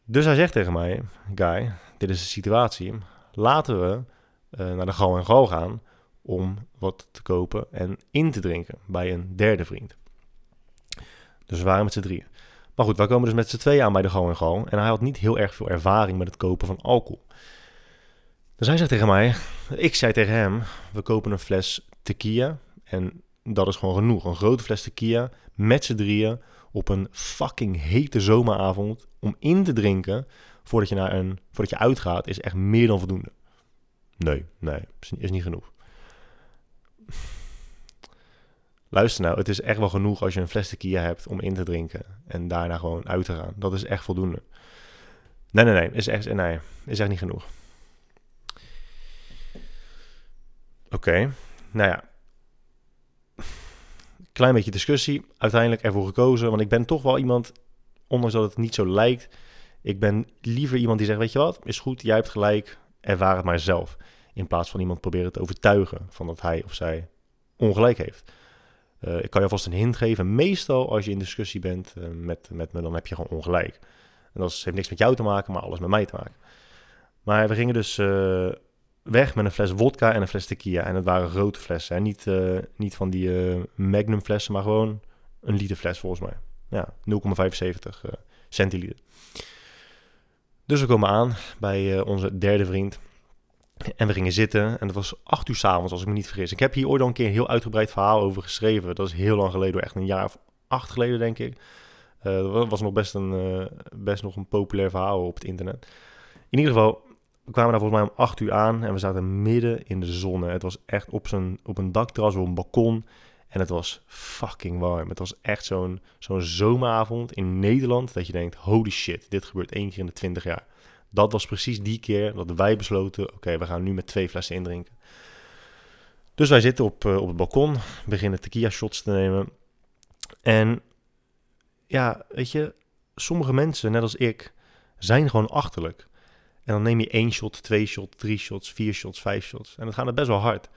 S1: Dus hij zegt tegen mij, Guy, dit is de situatie. Laten we naar de Gal en Gal gaan om wat te kopen en in te drinken bij een derde vriend. Dus we waren met z'n drieën. Maar goed, wij komen dus met z'n tweeën aan bij de Gal en Gal. En hij had niet heel erg veel ervaring met het kopen van alcohol. Dus hij zegt tegen mij, ik zei tegen hem, we kopen een fles tequila. En dat is gewoon genoeg. Een grote fles tequila met z'n drieën op een fucking hete zomeravond om in te drinken voordat je, naar een, voordat je uitgaat, is echt meer dan voldoende. Nee, nee, is niet genoeg. Luister nou, het is echt wel genoeg als je een fles tequila hebt om in te drinken en daarna gewoon uit te gaan. Dat is echt voldoende. Nee, nee, nee, is echt, nee, is echt niet genoeg. Oké, nou ja. Klein beetje discussie. Uiteindelijk ervoor gekozen, want ik ben toch wel iemand, ondanks dat het niet zo lijkt, ik ben liever iemand die zegt, weet je wat, is goed, jij hebt gelijk, ervaar het maar zelf. In plaats van iemand proberen te overtuigen van dat hij of zij ongelijk heeft. Uh, ik kan je alvast een hint geven. Meestal als je in discussie bent uh, met, met me, dan heb je gewoon ongelijk. En dat heeft niks met jou te maken, maar alles met mij te maken. Maar we gingen dus uh, weg met een fles vodka en een fles tequila. En het waren grote flessen. Hè? Niet, niet van die magnum flessen, maar gewoon een liter fles volgens mij. Ja, 0,75 centiliter. Dus we komen aan bij onze derde vriend. En we gingen zitten en het was acht uur s'avonds, als ik me niet vergis. Ik heb hier ooit al een keer een heel uitgebreid verhaal over geschreven. Dat is heel lang geleden, echt een jaar of acht geleden, denk ik. Uh, dat was nog best een, uh, best nog een populair verhaal op het internet. In ieder geval, we kwamen daar volgens mij om acht uur aan en we zaten midden in de zon. Het was echt op, zijn, op een dakterras, op een balkon. En het was fucking warm. Het was echt zo'n zo'n zomeravond in Nederland dat je denkt, holy shit, dit gebeurt één keer in de twintig jaar dat was precies die keer dat wij besloten: oké, we gaan nu met twee flessen indrinken. Dus wij zitten op, uh, op het balkon, beginnen tequila shots te nemen. En ja, weet je, sommige mensen, net als ik, zijn gewoon achterlijk. En dan neem je één shot, twee shots, drie shots, vier shots, vijf shots. En het gaat er best wel hard.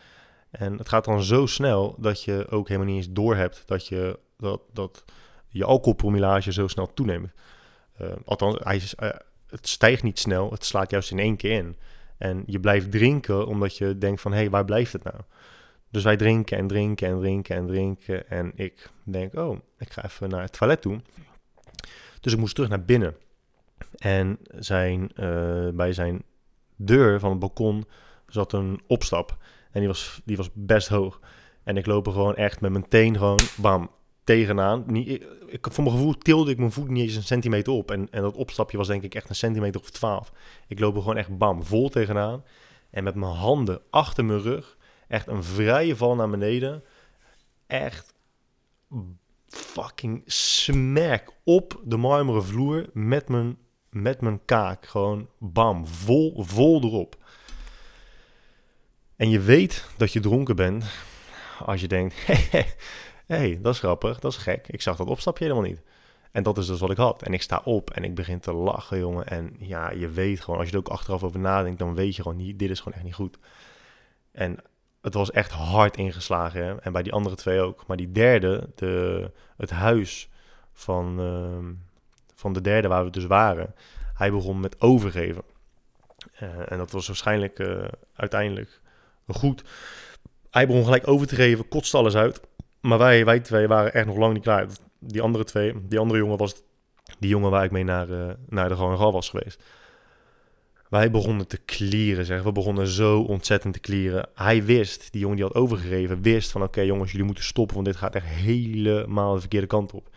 S1: En het gaat dan zo snel dat je ook helemaal niet eens doorhebt dat je, dat, dat je alcoholpromillage zo snel toeneemt. Uh, althans, hij uh, het stijgt niet snel, het slaat juist in één keer in. En je blijft drinken omdat je denkt van, hé, hey, waar blijft het nou? Dus wij drinken en drinken en drinken en drinken. En ik denk, oh, ik ga even naar het toilet toe. Dus ik moest terug naar binnen. En zijn, uh, bij zijn deur van het balkon zat een opstap. En die was, die was best hoog. En ik loop er gewoon echt met mijn teen gewoon, bam, tegenaan. Niet, ik, voor mijn gevoel tilde ik mijn voet niet eens een centimeter op. En, en dat opstapje was denk ik echt een centimeter of twaalf. Ik loop er gewoon echt bam, vol tegenaan. En met mijn handen achter mijn rug, echt een vrije val naar beneden. Echt fucking smack op de marmeren vloer met mijn, met mijn kaak. Gewoon bam, vol, vol erop. En je weet dat je dronken bent als je denkt, hey, dat is grappig, dat is gek. Ik zag dat opstapje helemaal niet. En dat is dus wat ik had. En ik sta op en ik begin te lachen, jongen. En ja, je weet gewoon, als je er ook achteraf over nadenkt, dan weet je gewoon niet, dit is gewoon echt niet goed. En het was echt hard ingeslagen. Hè? En bij die andere twee ook. Maar die derde, de, het huis van, uh, van de derde waar we dus waren, hij begon met overgeven. Uh, en dat was waarschijnlijk uh, uiteindelijk goed. Hij begon gelijk over te geven, kotste alles uit. Maar wij, wij twee waren echt nog lang niet klaar. Die andere twee, die andere jongen was die jongen waar ik mee naar, uh, naar de Gal was geweest. Wij begonnen te klieren, zeg. We begonnen zo ontzettend te klieren. Hij wist, die jongen die had overgegeven, wist van... oké jongens, jullie moeten stoppen, want dit gaat echt helemaal de verkeerde kant op.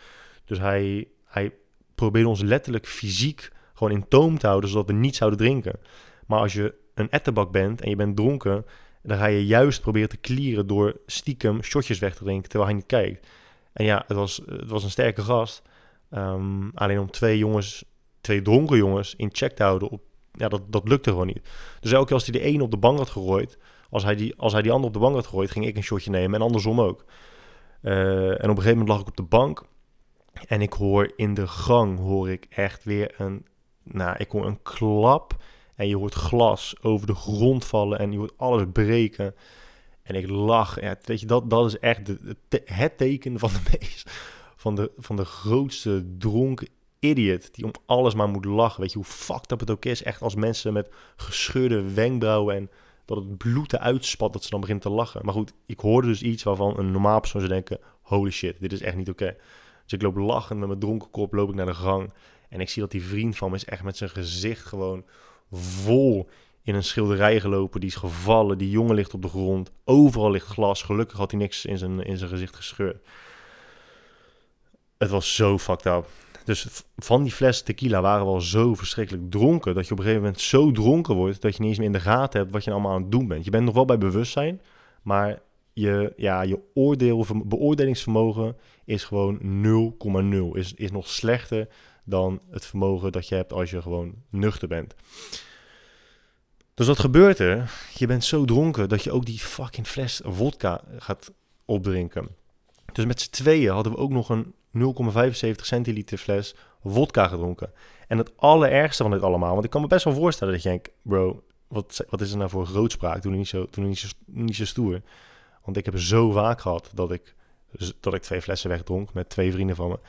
S1: Dus hij, hij probeerde ons letterlijk fysiek gewoon in toom te houden... zodat we niet zouden drinken. Maar als je een etterbak bent en je bent dronken... Dan ga je juist proberen te clearen door stiekem shotjes weg te drinken terwijl hij niet kijkt. En ja, het was, het was een sterke gast. Ehm, alleen om twee jongens, twee dronken jongens in check te houden, op, ja, dat, dat lukte gewoon niet. Dus elke keer als hij de ene op de bank had gegooid, Als hij die, als hij die ander op de bank had gegooid, ging ik een shotje nemen en andersom ook. Eh, en op een gegeven moment lag ik op de bank en ik hoor in de gang, hoor ik echt weer een, nou, ik hoor een klap en je hoort glas over de grond vallen en je hoort alles breken. En ik lach. Ja, weet je, dat, dat is echt het teken van de meest, van de, van de grootste dronken idiot die om alles maar moet lachen. Weet je hoe fucked up het ook is? Echt als mensen met gescheurde wenkbrauwen en dat het bloed eruit spat, dat ze dan beginnen te lachen. Maar goed, ik hoorde dus iets waarvan een normaal persoon zou denken, holy shit, dit is echt niet oké. Dus ik loop lachend met mijn dronken kop, loop ik naar de gang. En ik zie dat die vriend van me is echt met zijn gezicht gewoon vol in een schilderij gelopen. Die is gevallen, die jongen ligt op de grond. Overal ligt glas. Gelukkig had hij niks in zijn, in zijn gezicht gescheurd. Het was zo fucked up. Dus van die fles tequila waren we al zo verschrikkelijk dronken. Dat je op een gegeven moment zo dronken wordt. dat je niet eens meer in de gaten hebt wat je allemaal aan het doen bent. Je bent nog wel bij bewustzijn. Maar je, ja, je oordeel, beoordelingsvermogen is gewoon 0,0. Is, is nog slechter dan het vermogen dat je hebt als je gewoon nuchter bent. Dus wat gebeurt er? Je bent zo dronken dat je ook die fucking fles vodka gaat opdrinken. Dus met z'n tweeën hadden we ook nog een 0,75 centiliter fles vodka gedronken. En het allerergste van dit allemaal, want ik kan me best wel voorstellen dat je denkt, bro, wat, wat is er nou voor grootspraak? Doe niet zo, doe niet zo, niet zo stoer. Want ik heb zo vaak gehad dat ik, dat ik twee flessen wegdronk met twee vrienden van me.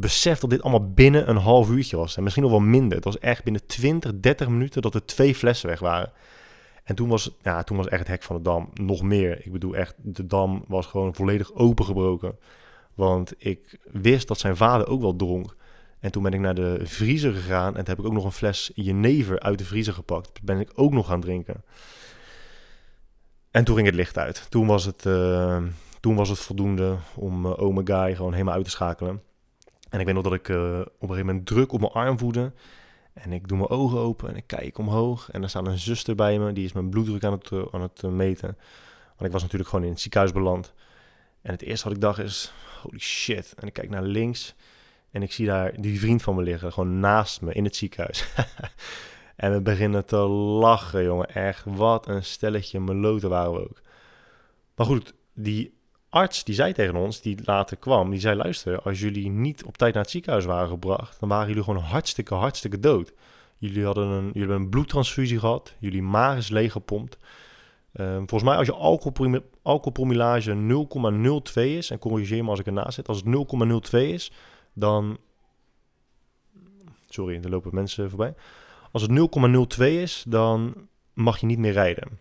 S1: Besef dat dit allemaal binnen een half uurtje was. En misschien nog wel minder. Het was echt binnen 20, 30 minuten dat er twee flessen weg waren. En toen was, ja, toen was echt het hek van de dam nog meer. Ik bedoel echt, de dam was gewoon volledig opengebroken. Want ik wist dat zijn vader ook wel dronk. En toen ben ik naar de vriezer gegaan en toen heb ik ook nog een fles jenever uit de vriezer gepakt. Ben ik ook nog gaan drinken. En toen ging het licht uit. Toen was het, uh, toen was het voldoende om uh, gewoon helemaal uit te schakelen. En ik weet nog dat ik uh, op een gegeven moment druk op mijn arm voelde. En ik doe mijn ogen open en ik kijk omhoog. En er staat een zuster bij me, die is mijn bloeddruk aan het, aan het meten. Want ik was natuurlijk gewoon in het ziekenhuis beland. En het eerste wat ik dacht is, holy shit. En ik kijk naar links en ik zie daar die vriend van me liggen, gewoon naast me in het ziekenhuis. en we beginnen te lachen, jongen. Echt, wat een stelletje meloten waren we ook. Maar goed, die arts die zei tegen ons, die later kwam, die zei: luister, als jullie niet op tijd naar het ziekenhuis waren gebracht, dan waren jullie gewoon hartstikke, hartstikke dood. Jullie hadden een, jullie hebben een bloedtransfusie gehad, jullie maag is leeggepompt. Um, volgens mij als je alcoholprom alcoholpromillage 0,02 is, en corrigeer me als ik ernaast zit, als het 0,02 is, dan... Sorry, er lopen mensen voorbij. Als het 0,02 is, dan mag je niet meer rijden.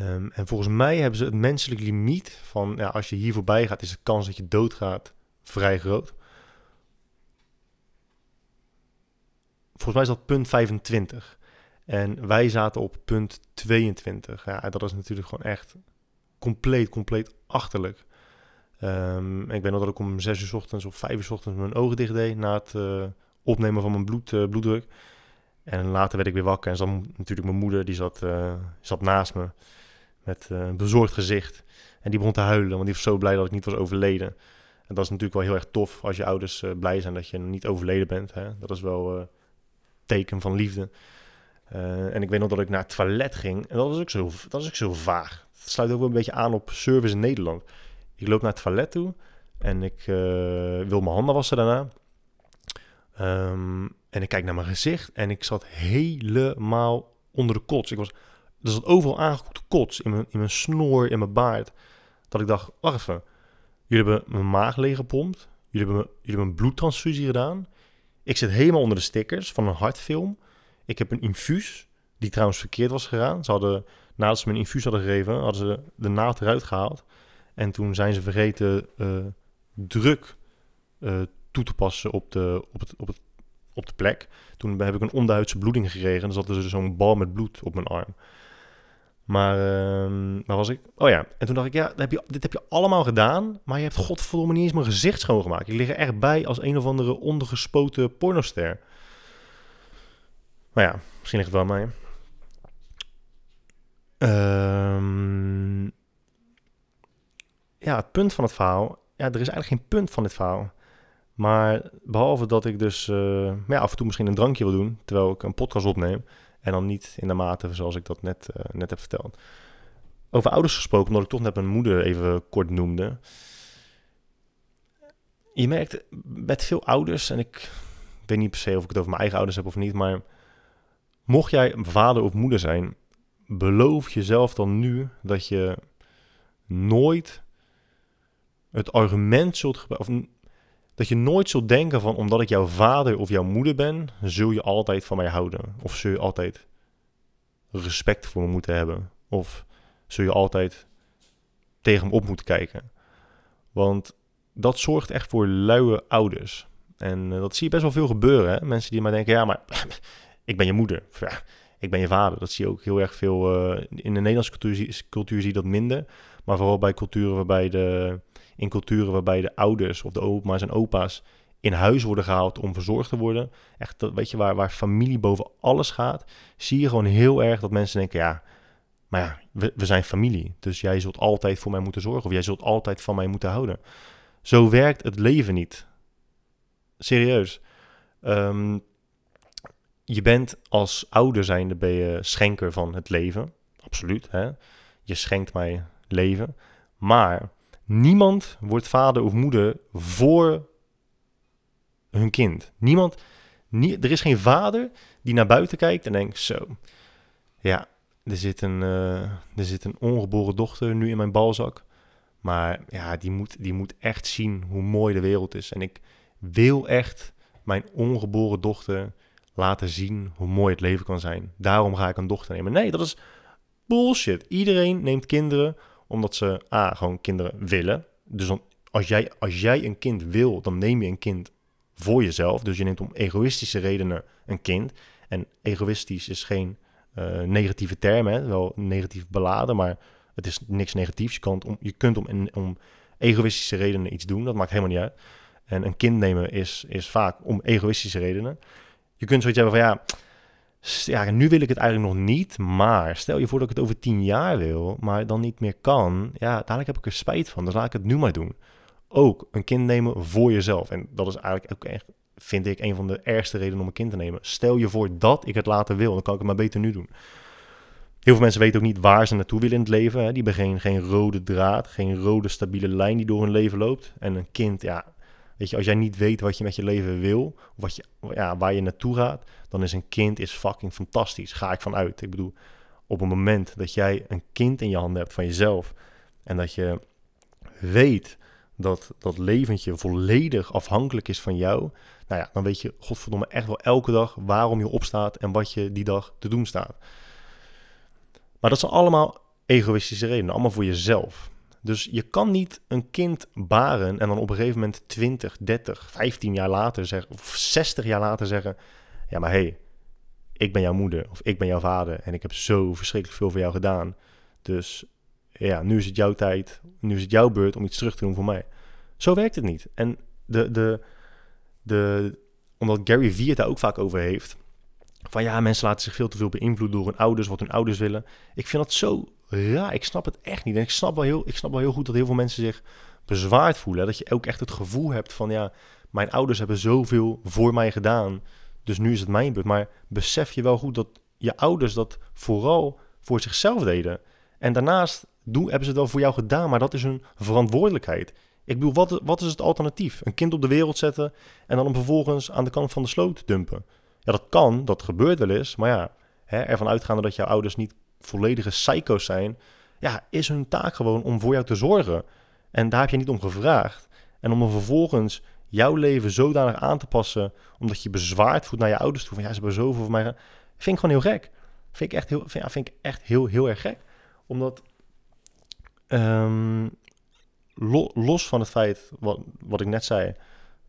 S1: Um, en volgens mij hebben ze het menselijk limiet van, ja, als je hier voorbij gaat, is de kans dat je doodgaat vrij groot. Volgens mij is dat punt 25. En wij zaten op punt 22. Ja, dat is natuurlijk gewoon echt compleet, compleet achterlijk. Um, ik weet nog dat ik om 6 uur ochtends of 5 uur ochtends mijn ogen dicht deed na het uh, opnemen van mijn bloed, uh, bloeddruk. En later werd ik weer wakker en zat natuurlijk mijn moeder, die zat, uh, zat naast me met een bezorgd gezicht. En die begon te huilen, want die was zo blij dat ik niet was overleden. En dat is natuurlijk wel heel erg tof als je ouders blij zijn dat je niet overleden bent. Hè? Dat is wel teken van liefde. En ik weet nog dat ik naar het toilet ging. En dat was ook zo, dat was ook zo vaag. Het sluit ook wel een beetje aan op service in Nederland. Ik loop naar het toilet toe en ik wil mijn handen wassen daarna. Um, en ik kijk naar mijn gezicht en ik zat helemaal onder de kots. Ik was, er zat overal aangekoekte kots in mijn, in mijn snor, in mijn baard. Dat ik dacht, wacht even. Jullie hebben mijn maag leeggepompt. Jullie hebben, jullie hebben een bloedtransfusie gedaan. Ik zit helemaal onder de stickers van een hartfilm. Ik heb een infuus, die trouwens verkeerd was gegaan. Ze hadden, nadat ze me een infuus hadden gegeven, hadden ze de naald eruit gehaald. En toen zijn ze vergeten uh, druk uh, toe te passen op de, op, het, op, het, op de plek. Toen heb ik een onduidse bloeding gekregen. Dan zat er zo'n bal met bloed op mijn arm. Maar uh, waar was ik? Oh ja, en toen dacht ik, ja, heb je, dit heb je allemaal gedaan, maar je hebt godverdomme niet eens mijn gezicht schoongemaakt. Ik lig er echt bij als een of andere ondergespoten pornoster. Maar ja, misschien ligt het wel aan mij. Um, ja, het punt van het verhaal. Ja, er is eigenlijk geen punt van dit verhaal. Maar behalve dat ik dus uh, ja, af en toe misschien een drankje wil doen. terwijl ik een podcast opneem. En dan niet in de mate zoals ik dat net, uh, net heb verteld. over ouders gesproken, omdat ik toch net mijn moeder even kort noemde. Je merkt met veel ouders, en ik weet niet per se of ik het over mijn eigen ouders heb of niet, maar mocht jij vader of moeder zijn, beloof jezelf dan nu dat je nooit het argument zult gebruiken, dat je nooit zult denken van omdat ik jouw vader of jouw moeder ben, zul je altijd van mij houden. Of zul je altijd respect voor me moeten hebben. Of zul je altijd tegen me op moeten kijken. Want dat zorgt echt voor luie ouders. En eh, dat zie je best wel veel gebeuren. Hè? Mensen die maar denken, ja, maar ik ben je moeder. Ja, ik ben je vader. Dat zie je ook heel erg veel. Uh, in de Nederlandse cultuur, cultuur zie je dat minder. Maar vooral bij culturen waarbij de, in culturen waarbij de ouders of de oma's en opa's in huis worden gehaald om verzorgd te worden. Echt, weet je, waar, waar familie boven alles gaat, zie je gewoon heel erg dat mensen denken, ja, maar ja, we, we zijn familie. Dus jij zult altijd voor mij moeten zorgen of jij zult altijd van mij moeten houden. Zo werkt het leven niet. Serieus. Um, je bent als ouder zijnde ben je schenker van het leven. Absoluut. Hè? Je schenkt mij leven. Maar niemand wordt vader of moeder voor hun kind. Niemand, nie, er is geen vader die naar buiten kijkt en denkt: Zo, ja, er zit, een, uh, er zit een ongeboren dochter nu in mijn balzak. Maar ja, die moet, die moet echt zien hoe mooi de wereld is. En ik wil echt mijn ongeboren dochter laten zien hoe mooi het leven kan zijn. Daarom ga ik een dochter nemen. Nee, dat is bullshit. Iedereen neemt kinderen omdat ze A, gewoon kinderen willen. Dus als, jij, als jij een kind wil, dan neem je een kind voor jezelf. Dus je neemt om egoïstische redenen een kind. En egoïstisch is geen uh, negatieve term, hè? wel negatief beladen, maar het is niks negatiefs. Je, om, je kunt om, om egoïstische redenen iets doen, dat maakt helemaal niet uit. En een kind nemen is, is vaak om egoïstische redenen. Je kunt zoiets hebben van ja, ja, nu wil ik het eigenlijk nog niet, maar stel je voor dat ik het over tien jaar wil, maar dan niet meer kan, ja, dadelijk heb ik er spijt van, dan laat ik het nu maar doen. Ook een kind nemen voor jezelf. En dat is eigenlijk ook echt, vind ik, een van de ergste redenen om een kind te nemen. Stel je voor dat ik het later wil, dan kan ik het maar beter nu doen. Heel veel mensen weten ook niet waar ze naartoe willen in het leven. Hè. Die hebben geen, geen rode draad, geen rode stabiele lijn die door hun leven loopt. En een kind, ja, Weet je, als jij niet weet wat je met je leven wil, wat je, ja, waar je naartoe gaat, dan is een kind is fucking fantastisch. Ga ik vanuit. Ik bedoel, op het moment dat jij een kind in je handen hebt van jezelf en dat je weet dat dat leventje volledig afhankelijk is van jou, nou ja, dan weet je godverdomme echt wel elke dag waarom je opstaat en wat je die dag te doen staat. Maar dat zijn allemaal egoïstische redenen, allemaal voor jezelf. Dus je kan niet een kind baren en dan op een gegeven moment 20, 30, 15 jaar later zeggen, of 60 jaar later zeggen: Ja, maar hé, hey, ik ben jouw moeder of ik ben jouw vader en ik heb zo verschrikkelijk veel voor jou gedaan. Dus ja, nu is het jouw tijd, nu is het jouw beurt om iets terug te doen voor mij. Zo werkt het niet. En de, de, de, omdat Gary Vee daar ook vaak over heeft, van ja, mensen laten zich veel te veel beïnvloeden door hun ouders, wat hun ouders willen. Ik vind dat zo ja, ik snap het echt niet. En ik snap wel heel, ik snap wel heel goed dat heel veel mensen zich bezwaard voelen. Dat je ook echt het gevoel hebt van ja, mijn ouders hebben zoveel voor mij gedaan. Dus nu is het mijn beurt. Maar besef je wel goed dat je ouders dat vooral voor zichzelf deden. En daarnaast doen, hebben ze het wel voor jou gedaan, maar dat is hun verantwoordelijkheid. Ik bedoel, wat, wat is het alternatief? Een kind op de wereld zetten en dan hem vervolgens aan de kant van de sloot dumpen. Ja, dat kan, dat gebeurt wel eens. Maar ja, hè, ervan uitgaande dat jouw ouders niet volledige psycho's zijn, ja, is hun taak gewoon om voor jou te zorgen. En daar heb je niet om gevraagd. En om dan vervolgens jouw leven zodanig aan te passen, omdat je bezwaard voelt naar je ouders toe, van ja, ze hebben zoveel voor mij vind ik gewoon heel gek. Vind ik echt heel, vind, ja, vind ik echt heel, heel erg gek. Omdat, um, los van het feit, wat, wat ik net zei,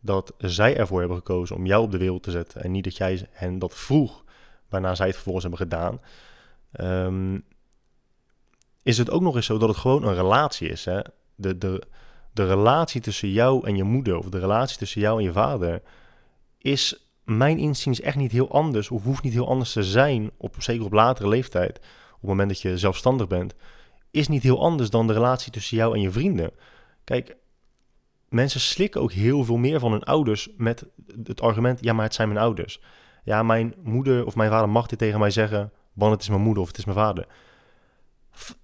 S1: dat zij ervoor hebben gekozen om jou op de wereld te zetten en niet dat jij hen dat vroeg, waarna zij het vervolgens hebben gedaan, um, is het ook nog eens zo dat het gewoon een relatie is. Hè? De, de, de relatie tussen jou en je moeder, of de relatie tussen jou en je vader, is mijn inziens echt niet heel anders, of hoeft niet heel anders te zijn, op, zeker op latere leeftijd, op het moment dat je zelfstandig bent, is niet heel anders dan de relatie tussen jou en je vrienden. Kijk, mensen slikken ook heel veel meer van hun ouders met het argument: ja, maar het zijn mijn ouders. Ja, mijn moeder of mijn vader mag dit tegen mij zeggen, want het is mijn moeder of het is mijn vader.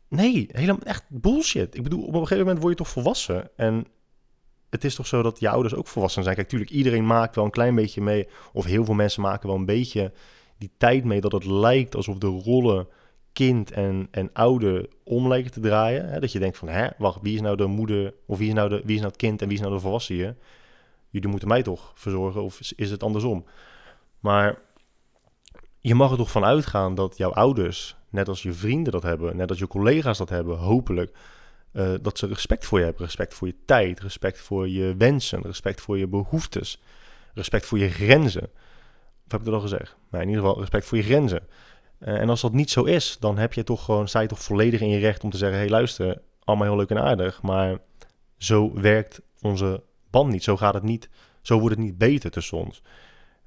S1: Nee, helemaal echt bullshit. Ik bedoel, op een gegeven moment word je toch volwassen. En het is toch zo dat je ouders ook volwassen zijn. Kijk, natuurlijk, iedereen maakt wel een klein beetje mee. Of heel veel mensen maken wel een beetje die tijd mee dat het lijkt alsof de rollen kind en, en ouder om lijken te draaien. Hè? Dat je denkt van, hè, wacht, wie is nou de moeder, of wie is nou, de, wie is nou het kind en wie is nou de volwassen hier? Jullie moeten mij toch verzorgen, of is, is het andersom? Maar je mag er toch van uitgaan dat jouw ouders, net als je vrienden dat hebben, net als je collega's dat hebben, hopelijk, uh, dat ze respect voor je hebben. Respect voor je tijd, respect voor je wensen, respect voor je behoeftes, respect voor je grenzen. Of heb ik dat al gezegd? Maar in ieder geval respect voor je grenzen. Uh, en als dat niet zo is, dan heb je toch gewoon, sta je toch volledig in je recht om te zeggen: hé, hey, luister, allemaal heel leuk en aardig, maar zo werkt onze band niet. Zo gaat het niet. Zo wordt het niet beter tussen ons.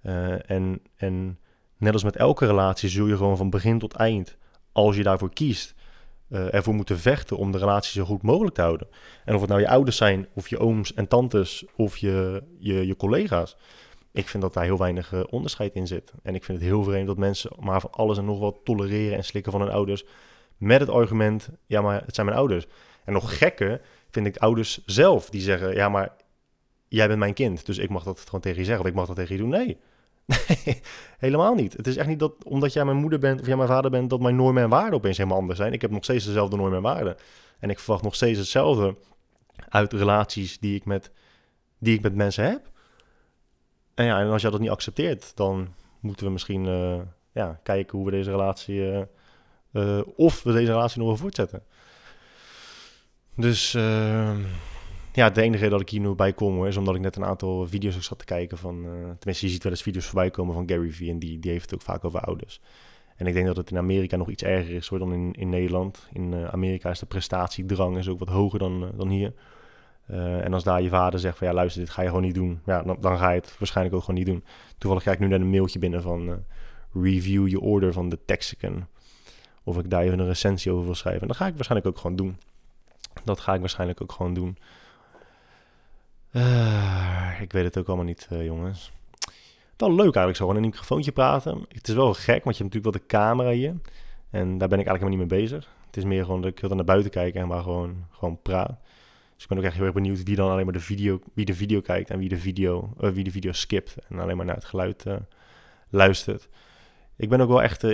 S1: Uh, en, en net als met elke relatie zul je gewoon van begin tot eind, als je daarvoor kiest, uh, ervoor moeten vechten om de relatie zo goed mogelijk te houden. En of het nou je ouders zijn, of je ooms en tantes, of je, je, je collega's. Ik vind dat daar heel weinig uh, onderscheid in zit. En ik vind het heel vreemd dat mensen maar van alles en nog wat tolereren en slikken van hun ouders. Met het argument, ja, maar het zijn mijn ouders. En nog gekker vind ik ouders zelf die zeggen, ja, maar jij bent mijn kind. Dus ik mag dat gewoon tegen je zeggen, of ik mag dat tegen je doen. Nee, Nee, helemaal niet. Het is echt niet dat omdat jij mijn moeder bent of jij mijn vader bent, dat mijn normen en waarden opeens helemaal anders zijn. Ik heb nog steeds dezelfde normen en waarden. En ik verwacht nog steeds hetzelfde uit relaties die ik met, die ik met mensen heb. En ja, en als jij dat niet accepteert, dan moeten we misschien uh, ja, kijken hoe we deze relatie. Uh, uh, of we deze relatie nog wel voortzetten. Dus ja, de enige dat ik hier nu bij kom is omdat ik net een aantal video's ook zat te kijken van... Uh, tenminste, je ziet wel eens video's voorbij komen van Gary Vee en die, die heeft het ook vaak over ouders. En ik denk dat het in Amerika nog iets erger is hoor, dan in, in Nederland. In uh, Amerika is de prestatiedrang is ook wat hoger dan, uh, dan hier. en als daar je vader zegt van ja luister, dit ga je gewoon niet doen. Ja, dan, dan ga je het waarschijnlijk ook gewoon niet doen. Toevallig krijg ik nu net een mailtje binnen van review je order van de Texican. Of ik daar even een recensie over wil schrijven. En dat ga ik waarschijnlijk ook gewoon doen. Dat ga ik waarschijnlijk ook gewoon doen. Uh, ik weet het ook allemaal niet, uh, jongens. Wel leuk eigenlijk zo, in een microfoontje praten. Het is wel gek, want je hebt natuurlijk wel de camera hier. En daar ben ik eigenlijk helemaal niet mee bezig. Het is meer gewoon dat ik wil naar buiten kijken en maar gewoon, gewoon praat. Dus ik ben ook echt heel erg benieuwd wie dan alleen maar de video, wie de video kijkt en wie de video, uh, wie de video skipt. En alleen maar naar het geluid luistert. Ik ben ook wel echt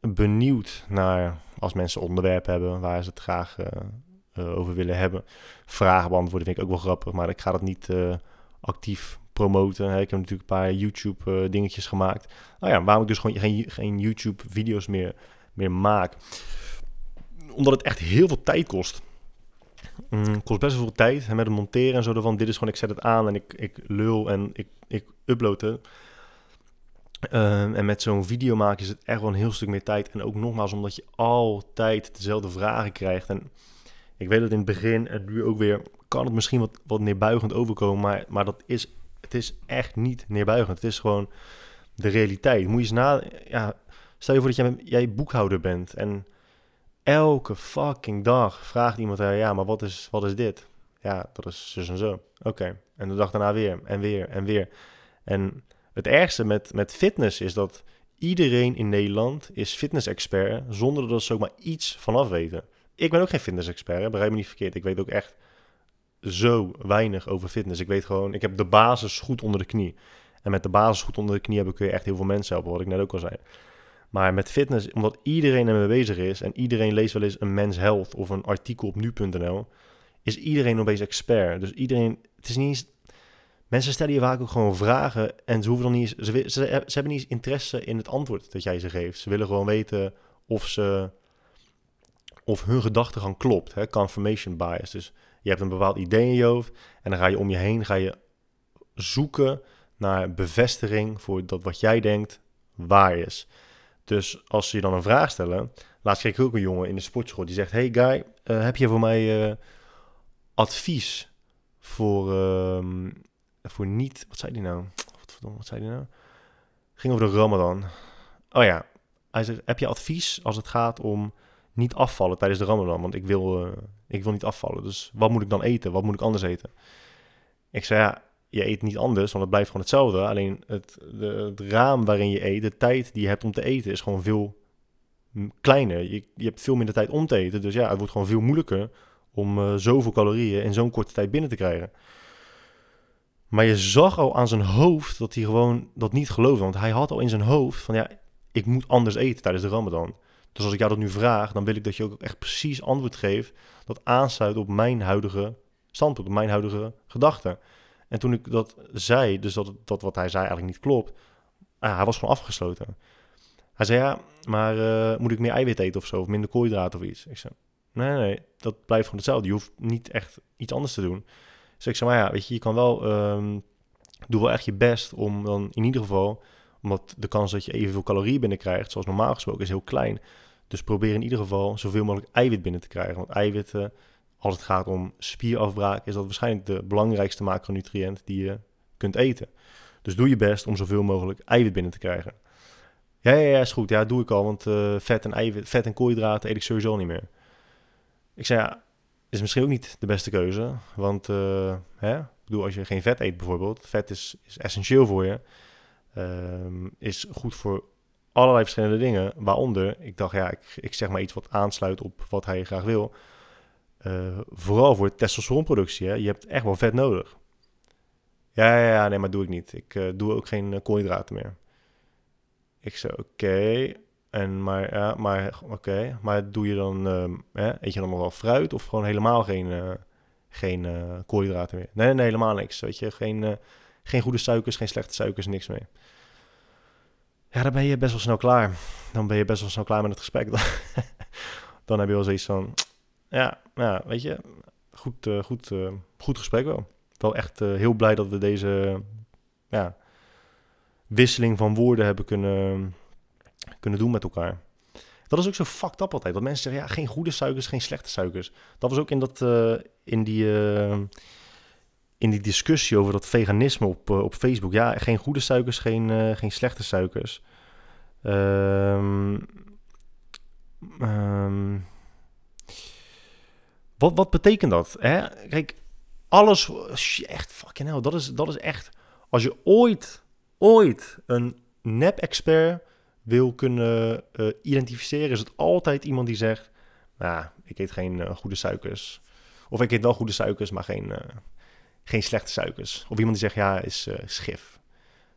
S1: benieuwd naar als mensen onderwerpen hebben waar ze het graag uh, over willen hebben. Vragen beantwoorden vind ik ook wel grappig, maar ik ga dat niet uh, actief promoten. Hè. Ik heb natuurlijk een paar YouTube uh, dingetjes gemaakt. Nou ja, waarom ik dus gewoon geen, geen YouTube video's meer, meer maak. Omdat het echt heel veel tijd kost. Mm, kost best wel veel tijd. En met het monteren en zo. Dit is gewoon, ik zet het aan en ik, ik lul en ik, ik upload het. Uh, en met zo'n video maken is het echt wel een heel stuk meer tijd. En ook nogmaals, omdat je altijd dezelfde vragen krijgt. En ik weet dat in het begin en nu ook weer kan het misschien wat, wat neerbuigend overkomen, maar, maar dat is, het is echt niet neerbuigend. Het is gewoon de realiteit. Moet je eens na, ja, stel je voor dat jij, jij boekhouder bent en elke fucking dag vraagt iemand, ja, maar wat is, wat is dit? Ja, dat is zus en zo. Oké. En de dag daarna weer en weer en weer. En het ergste met, met fitness is dat iedereen in Nederland is fitness-expert zonder dat ze ook maar iets vanaf weten ik ben ook geen fitness-expert, begrijp me niet verkeerd. Ik weet ook echt zo weinig over fitness. Ik weet gewoon, ik heb de basis goed onder de knie. En met de basis goed onder de knie heb ik weer echt heel veel mensen helpen, wat ik net ook al zei. Maar met fitness, omdat iedereen ermee bezig is en iedereen leest wel eens een Mens Health of een artikel op nu.nl, is iedereen opeens expert. Dus iedereen, het is niet eens, mensen stellen je vaak ook gewoon vragen en ze hoeven dan niet ze, ze, ze hebben niet eens interesse in het antwoord dat jij ze geeft. Ze willen gewoon weten of ze of hun gedachtegang klopt. Hè? Confirmation bias. Dus je hebt een bepaald idee in je hoofd en dan ga je om je heen ga je zoeken naar bevestiging voor dat wat jij denkt waar is. Dus als ze je dan een vraag stellen, laatst kreeg ik ook een jongen in de sportschool die zegt: Hey guy, uh, heb je voor mij uh, advies voor, uh, voor niet. Wat zei die nou? Wat, wat zei die nou? Ging over de Ramadan. Oh ja, hij zegt: Heb je advies als het gaat om niet afvallen tijdens de Ramadan, want ik wil, uh, ik wil niet afvallen. Dus wat moet ik dan eten? Wat moet ik anders eten? Ik zei, ja, je eet niet anders, want het blijft gewoon hetzelfde. Alleen het, de, het raam waarin je eet, de tijd die je hebt om te eten, is gewoon veel kleiner. Je, je hebt veel minder tijd om te eten. Dus ja, het wordt gewoon veel moeilijker om uh, zoveel calorieën in zo'n korte tijd binnen te krijgen. Maar je zag al aan zijn hoofd dat hij gewoon dat niet geloofde. Want hij had al in zijn hoofd van ja, ik moet anders eten tijdens de Ramadan. Dus als ik jou dat nu vraag, dan wil ik dat je ook echt precies antwoord geeft dat aansluit op mijn huidige standpunt, op mijn huidige gedachten. En toen ik dat zei, dus dat, dat wat hij zei eigenlijk niet klopt, ah, hij was gewoon afgesloten. Hij zei ja, maar uh, moet ik meer eiwit eten of zo, of minder koolhydraten of iets? Ik zei, nee, nee, dat blijft gewoon hetzelfde. Je hoeft niet echt iets anders te doen. Dus ik zei, maar ja, weet je, je kan wel, um, doe wel echt je best om dan in ieder geval, omdat de kans dat je evenveel calorieën binnenkrijgt, zoals normaal gesproken, is heel klein. Dus probeer in ieder geval zoveel mogelijk eiwit binnen te krijgen. Want eiwitten, als het gaat om spierafbraak, is dat waarschijnlijk de belangrijkste macronutriënt die je kunt eten. Dus doe je best om zoveel mogelijk eiwit binnen te krijgen. Ja, ja, ja, is goed. Ja, doe ik al, want uh, vet en eiwit, vet en koolhydraten eet ik sowieso niet meer. Ik zei, ja, is misschien ook niet de beste keuze. Want uh, hè, ik bedoel, als je geen vet eet bijvoorbeeld, vet is, is essentieel voor je. Uh, is goed voor allerlei verschillende dingen. Waaronder, ik dacht, ja, ik, ik zeg maar iets wat aansluit op wat hij graag wil. Uh, vooral voor testosteronproductie. Hè. Je hebt echt wel vet nodig. Ja, ja, ja, nee, maar doe ik niet. Ik uh, doe ook geen koolhydraten meer. Ik zei, oké. En maar, ja, maar oké, maar doe je dan, uh, eet je dan nog wel fruit of gewoon helemaal geen, geen koolhydraten meer? Nee, nee, helemaal niks. Weet je, geen, geen goede suikers, geen slechte suikers, niks meer. Ja, dan ben je best wel snel klaar. Dan ben je best wel snel klaar met het gesprek. dan heb je wel zoiets van, ja, ja weet je, goed, goed, goed gesprek wel. Wel echt heel blij dat we deze ja, wisseling van woorden hebben kunnen kunnen doen met elkaar. Dat is ook zo fucked up altijd. Dat mensen zeggen, ja, geen goede suikers, geen slechte suikers. Dat was ook in, dat, in, die, in die discussie over dat veganisme op, uh, op Facebook. Ja, geen goede suikers, geen, geen slechte suikers. Um, wat, wat betekent dat? Hè? Kijk, alles, echt fucking hell, dat is, dat is echt... Als je ooit, ooit een nep-expert wil kunnen uh, identificeren, is het altijd iemand die zegt: Nou, ik eet geen goede suikers. Of ik eet wel goede suikers, maar geen, geen slechte suikers. Of iemand die zegt: Ja, is, is gif.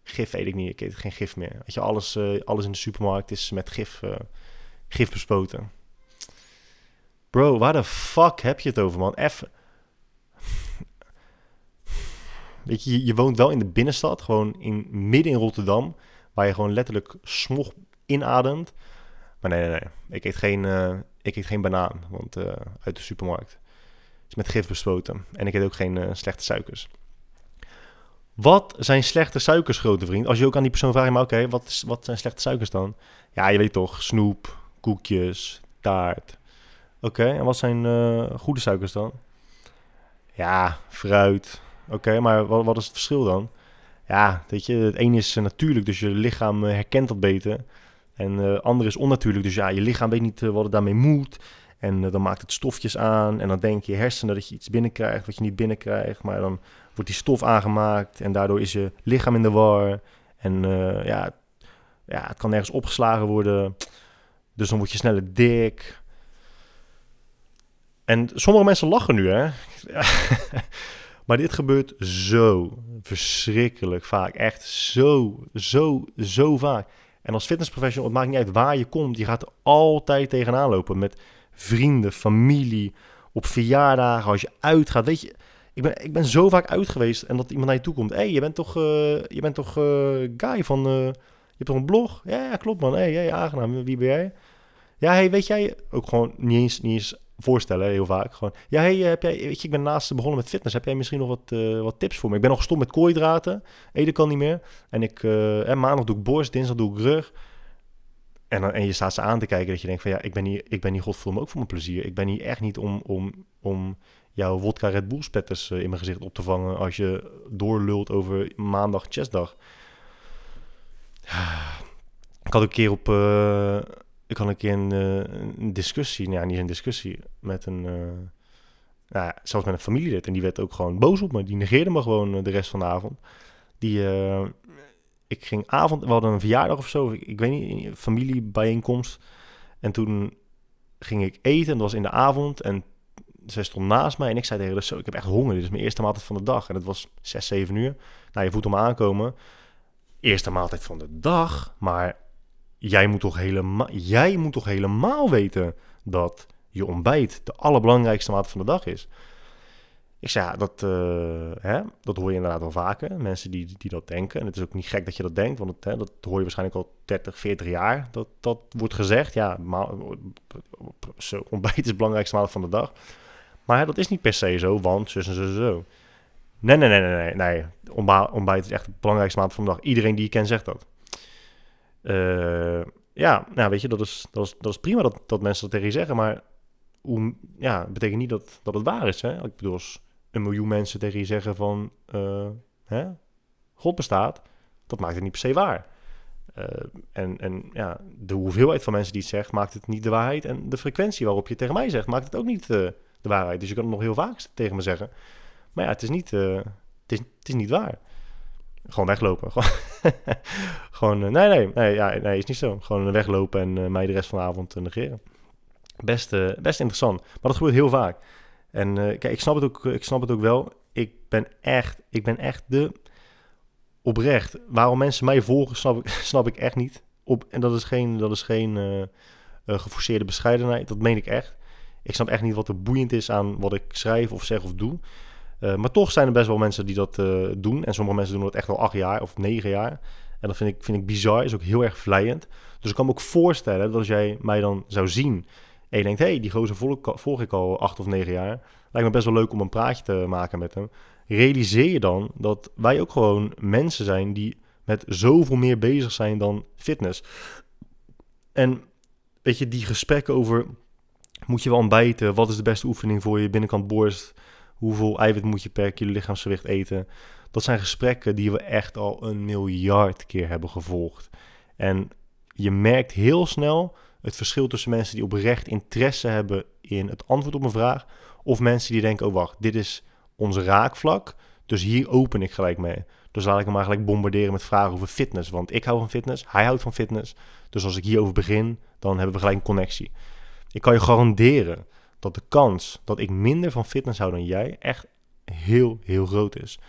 S1: Gif eet ik niet, ik eet geen gif meer. Weet je, alles, alles in de supermarkt is met gif, gif bespoten. Bro, waar de fuck heb je het over, man? Even. Weet je, je woont wel in de binnenstad, gewoon in, midden in Rotterdam waar je gewoon letterlijk smog inademt. Maar nee, nee, nee. Ik eet geen, uh, ik eet geen banaan want, uh, uit de supermarkt. Met gif bespoten. En ik eet ook geen uh, slechte suikers. Wat zijn slechte suikers, grote vriend? Als je ook aan die persoon vraagt, maar oké, wat, wat zijn slechte suikers dan? Ja, je weet toch, snoep, koekjes, taart. Oké, en wat zijn goede suikers dan? Ja, fruit. Oké, maar wat, wat is het verschil dan? ja, weet je, het ene is natuurlijk, dus je lichaam eh, herkent dat beter. En het uh, andere is onnatuurlijk, dus ja, je lichaam weet niet wat het daarmee moet. En uh, dan maakt het stofjes aan en dan denk je hersenen dat je iets binnenkrijgt wat je niet binnenkrijgt. Maar dan wordt die stof aangemaakt en daardoor is je lichaam in de war. En ja, ja, het kan nergens opgeslagen worden. Dus dan word je sneller dik. En sommige mensen lachen nu, hè. Maar dit gebeurt zo verschrikkelijk vaak. Echt zo, zo, zo vaak. En als fitnessprofessional, het maakt niet uit waar je komt. Je gaat er altijd tegenaan lopen met vrienden, familie, op verjaardagen, als je uitgaat. Weet je, ik ben, ik ben zo vaak uit geweest en dat iemand naar je toe komt. Hé, hey, je bent toch, uh, je bent toch uh, Guy van... Uh, je hebt toch een blog? Ja, ja klopt man. Hé, hey, aangenaam. Wie ben jij? Ja, hey, weet jij... Ook gewoon niet eens, niet eens voorstellen, heel vaak. Gewoon, ja, hey, heb jij, ik ben naast begonnen met fitness. Heb jij misschien nog wat, wat tips voor me? Ik ben nog gestopt met koolhydraten. Eten kan niet meer. En ik, en maandag doe ik borst, dinsdag doe ik rug. En, en je staat ze aan te kijken dat je denkt van ja, ik ben hier, ik ben hier godverdomme ook voor mijn plezier. Ik ben hier echt niet om, om, om jouw wodka Red Bull spetters uh, in mijn gezicht op te vangen als je doorlult over maandag chestdag. Ik had een keer op, ik had een keer een, uh, een discussie, nou ja, niet een discussie, met een, nou, zelfs met een familielid. En die werd ook gewoon boos op me. Die negeerde me gewoon eh, de rest van de avond. Die, ik ging avond, we hadden een verjaardag of zo, ik, weet niet, familiebijeenkomst. En toen ging ik eten, en dat was in de avond. En zij stond naast mij en ik zei tegen haar, zo, ik heb echt honger. Dit is mijn eerste maaltijd van de dag. En het was 6, 7 uur. Nou, je voelt hem aankomen. Eerste maaltijd van de dag. Maar jij moet toch helemaal, jij moet toch helemaal weten dat je ontbijt de allerbelangrijkste maaltijd van de dag is. Ik ja, dat, uh, hè, dat hoor je inderdaad wel vaker. Mensen die, die dat denken. En het is ook niet gek dat je dat denkt, want hè, dat hoor je waarschijnlijk al 30, 40 jaar. Dat, dat wordt gezegd. Ja, maar, zo, ontbijt is belangrijkste maaltijd van de dag. Maar dat is niet per se zo, want zus en zo, zo. Nee, nee, nee, nee, nee. nee. Ontbijt is echt het belangrijkste maaltijd van de dag. Iedereen die je kent zegt dat. Uh, ja, nou weet je, dat is, dat is, dat is prima dat, dat mensen dat tegen je zeggen. Maar hoe, ja, betekent niet dat, dat het waar is. Hè? Ik bedoel, een miljoen mensen tegen je zeggen van... Uh, hè, God bestaat, dat maakt het niet per se waar. Uh, en, en ja, de hoeveelheid van mensen die het zegt, maakt het niet de waarheid. En de frequentie waarop je tegen mij zegt, maakt het ook niet uh, de waarheid. Dus je kan het nog heel vaak tegen me zeggen. Maar ja, het is niet, het is, het is niet waar. Gewoon weglopen. Gewoon, nee, nee, nee, ja, nee, is niet zo. Gewoon weglopen en mij de rest van de avond negeren. Best, best interessant. Maar dat gebeurt heel vaak. En uh, kijk, ik snap, het ook, ik snap het ook wel. Ik ben echt, ik ben echt de oprecht. Waarom mensen mij volgen, snap ik, echt niet. Op, en dat is geen, dat is geen uh, geforceerde bescheidenheid. Dat meen ik echt. Ik snap echt niet wat er boeiend is aan wat ik schrijf of zeg of doe. maar toch zijn er best wel mensen die dat doen. En sommige mensen doen dat echt al acht jaar of negen jaar. En dat vind ik, vind ik bizar. Is ook heel erg vlijend. Dus ik kan me ook voorstellen dat als jij mij dan zou zien en je denkt, hé, hey, die gozer volg, ik al acht of negen jaar. Lijkt me best wel leuk om een praatje te maken met hem. Realiseer je dan dat wij ook gewoon mensen zijn die met zoveel meer bezig zijn dan fitness. En weet je, die gesprekken over moet je wel ontbijten? Wat is de beste oefening voor je binnenkant borst? Hoeveel eiwit moet je per kilo lichaamsgewicht eten? Dat zijn gesprekken die we echt al een miljard keer hebben gevolgd. En je merkt heel snel het verschil tussen mensen die oprecht interesse hebben in het antwoord op een vraag, of mensen die denken, oh wacht, dit is ons raakvlak, dus hier open ik gelijk mee. Dus laat ik hem eigenlijk bombarderen met vragen over fitness, want ik hou van fitness, hij houdt van fitness. Dus als ik hierover begin, dan hebben we gelijk een connectie. Ik kan je garanderen dat de kans dat ik minder van fitness hou dan jij echt heel, heel groot is.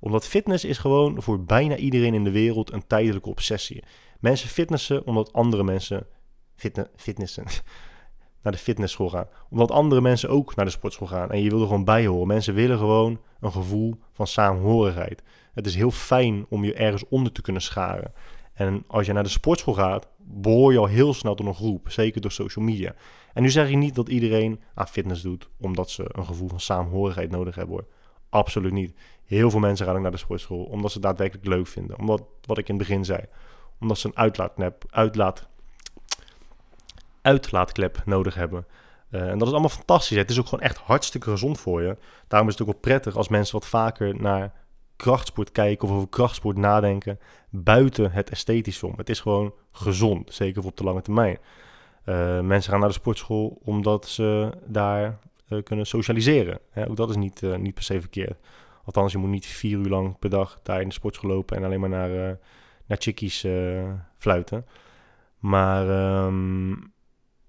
S1: Omdat fitness is gewoon voor bijna iedereen in de wereld een tijdelijke obsessie. Mensen fitnessen omdat andere mensen fitne fitnessen, naar de fitnessschool gaan. Omdat andere mensen ook naar de sportschool gaan. En je wil er gewoon bij horen. Mensen willen gewoon een gevoel van saamhorigheid. Het is heel fijn om je ergens onder te kunnen scharen. En als je naar de sportschool gaat, behoor je al heel snel tot een groep. Zeker door social media. En nu zeg ik niet dat iedereen aan fitness doet omdat ze een gevoel van saamhorigheid nodig hebben hoor. Absoluut niet. Heel veel mensen gaan ook naar de sportschool omdat ze het daadwerkelijk leuk vinden. Omdat, wat ik in het begin zei, omdat ze een uitlaatklep, uitlaat, uitlaatklep nodig hebben. Uh, en dat is allemaal fantastisch. Het is ook gewoon echt hartstikke gezond voor je. Daarom is het ook wel prettig als mensen wat vaker naar krachtsport kijken of over krachtsport nadenken buiten het esthetische om. Het is gewoon gezond, zeker op de lange termijn. Uh, mensen gaan naar de sportschool omdat ze daar uh, kunnen socialiseren. ook dat is niet, niet per se verkeerd. Althans, je moet niet vier uur lang per dag daar in de sportschool lopen en alleen maar naar, naar chickies fluiten. Maar um,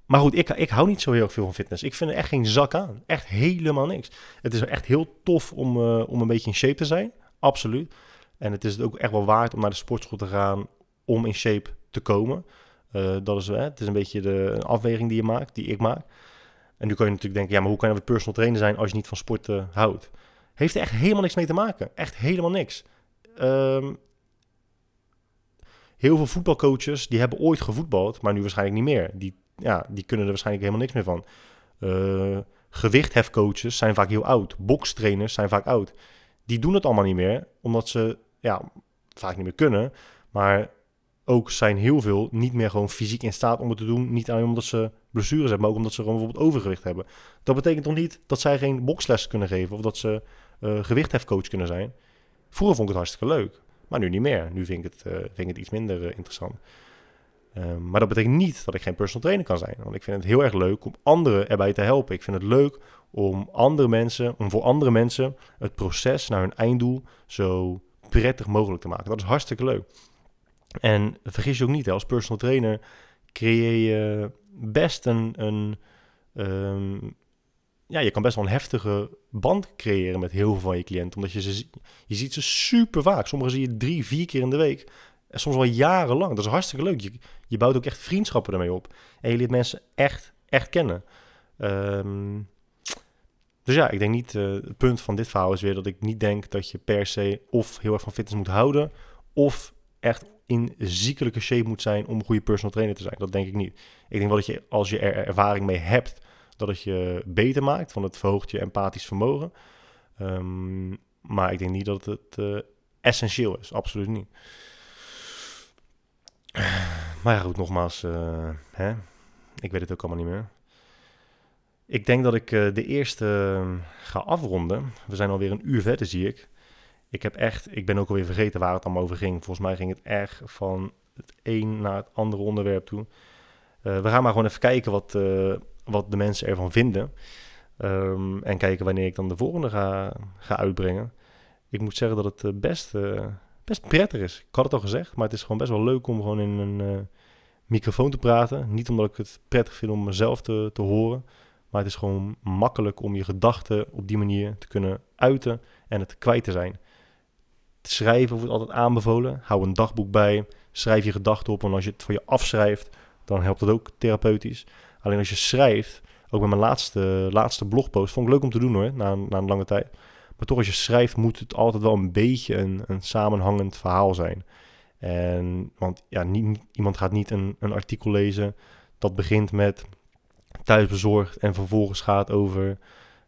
S1: maar goed, ik, ik hou niet zo heel veel van fitness. Ik vind er echt geen zak aan. Echt helemaal niks. Het is echt heel tof om, uh, om een beetje in shape te zijn. Absoluut. En het is het ook echt wel waard om naar de sportschool te gaan om in shape te komen. Uh, dat is, uh, het is een beetje de afweging die je maakt, die ik maak. En nu kan je natuurlijk denken, ja, maar hoe kan je nou personal trainer zijn als je niet van sporten houdt? Heeft er echt helemaal niks mee te maken. Echt helemaal niks. Um, heel veel voetbalcoaches, die hebben ooit gevoetbald, maar nu waarschijnlijk niet meer. Die ja, die kunnen er waarschijnlijk helemaal niks meer van. Uh, gewichthefcoaches zijn vaak heel oud. Bokstrainers zijn vaak oud. Die doen het allemaal niet meer, omdat ze ja, vaak niet meer kunnen. Maar ook zijn heel veel niet meer gewoon fysiek in staat om het te doen. Niet alleen omdat ze blessures hebben, maar ook omdat ze gewoon bijvoorbeeld overgewicht hebben. Dat betekent toch niet dat zij geen boksles kunnen geven of dat ze uh, gewichthefcoach kunnen zijn. Vroeger vond ik het hartstikke leuk, maar nu niet meer. Nu vind ik het, uh, vind ik het iets minder interessant. Ehm, maar dat betekent niet dat ik geen personal trainer kan zijn. Want ik vind het heel erg leuk om anderen erbij te helpen. Ik vind het leuk om andere mensen, om voor andere mensen het proces naar hun einddoel zo prettig mogelijk te maken. Dat is hartstikke leuk. En vergis je ook niet, hè, als personal trainer creëer je best een, een ehm, ja, je kan best wel een heftige band creëren met heel veel van je cliënten. Omdat je ze, je ziet ze super vaak. Sommigen zie je drie, vier keer in de week. En soms wel jarenlang. Dat is hartstikke leuk. Je, je bouwt ook echt vriendschappen ermee op. En je leert mensen echt, echt kennen. Ehm, dus ja, ik denk niet, uh, het punt van dit verhaal is weer dat ik niet denk dat je per se of heel erg van fitness moet houden, of echt in ziekelijke shape moet zijn om een goede personal trainer te zijn. Dat denk ik niet. Ik denk wel dat je, als je er ervaring mee hebt, dat het je beter maakt, van het verhoogt je empathisch vermogen. Um, maar ik denk niet dat het uh, essentieel is, absoluut niet. Maar goed, nogmaals, uh, hè? ik weet het ook allemaal niet meer. Ik denk dat ik uh, de eerste ehm, ga afronden. We zijn alweer een uur verder, zie ik. Ik heb echt, ik ben ook alweer vergeten waar het allemaal over ging. Volgens mij ging het erg van het een naar het andere onderwerp toe. Uh, we gaan maar gewoon even kijken wat, wat de mensen ervan vinden. Um, en kijken wanneer ik dan de volgende ga, ga uitbrengen. Ik moet zeggen dat het best, best prettig is. Ik had het al gezegd, maar het is gewoon best wel leuk om gewoon in een microfoon te praten. Niet omdat ik het prettig vind om mezelf te, te horen. Maar het is gewoon makkelijk om je gedachten op die manier te kunnen uiten en het kwijt te zijn. Schrijven wordt altijd aanbevolen. Hou een dagboek bij. Schrijf je gedachten op. Want als je het voor je afschrijft, dan helpt het ook therapeutisch. Alleen als je schrijft, ook met mijn laatste, laatste blogpost, vond ik leuk om te doen hoor, na, na een lange tijd. Maar toch als je schrijft, moet het altijd wel een beetje een, een samenhangend verhaal zijn. En, want ja, iemand gaat niet een, een artikel lezen dat begint met thuisbezorgd en vervolgens gaat over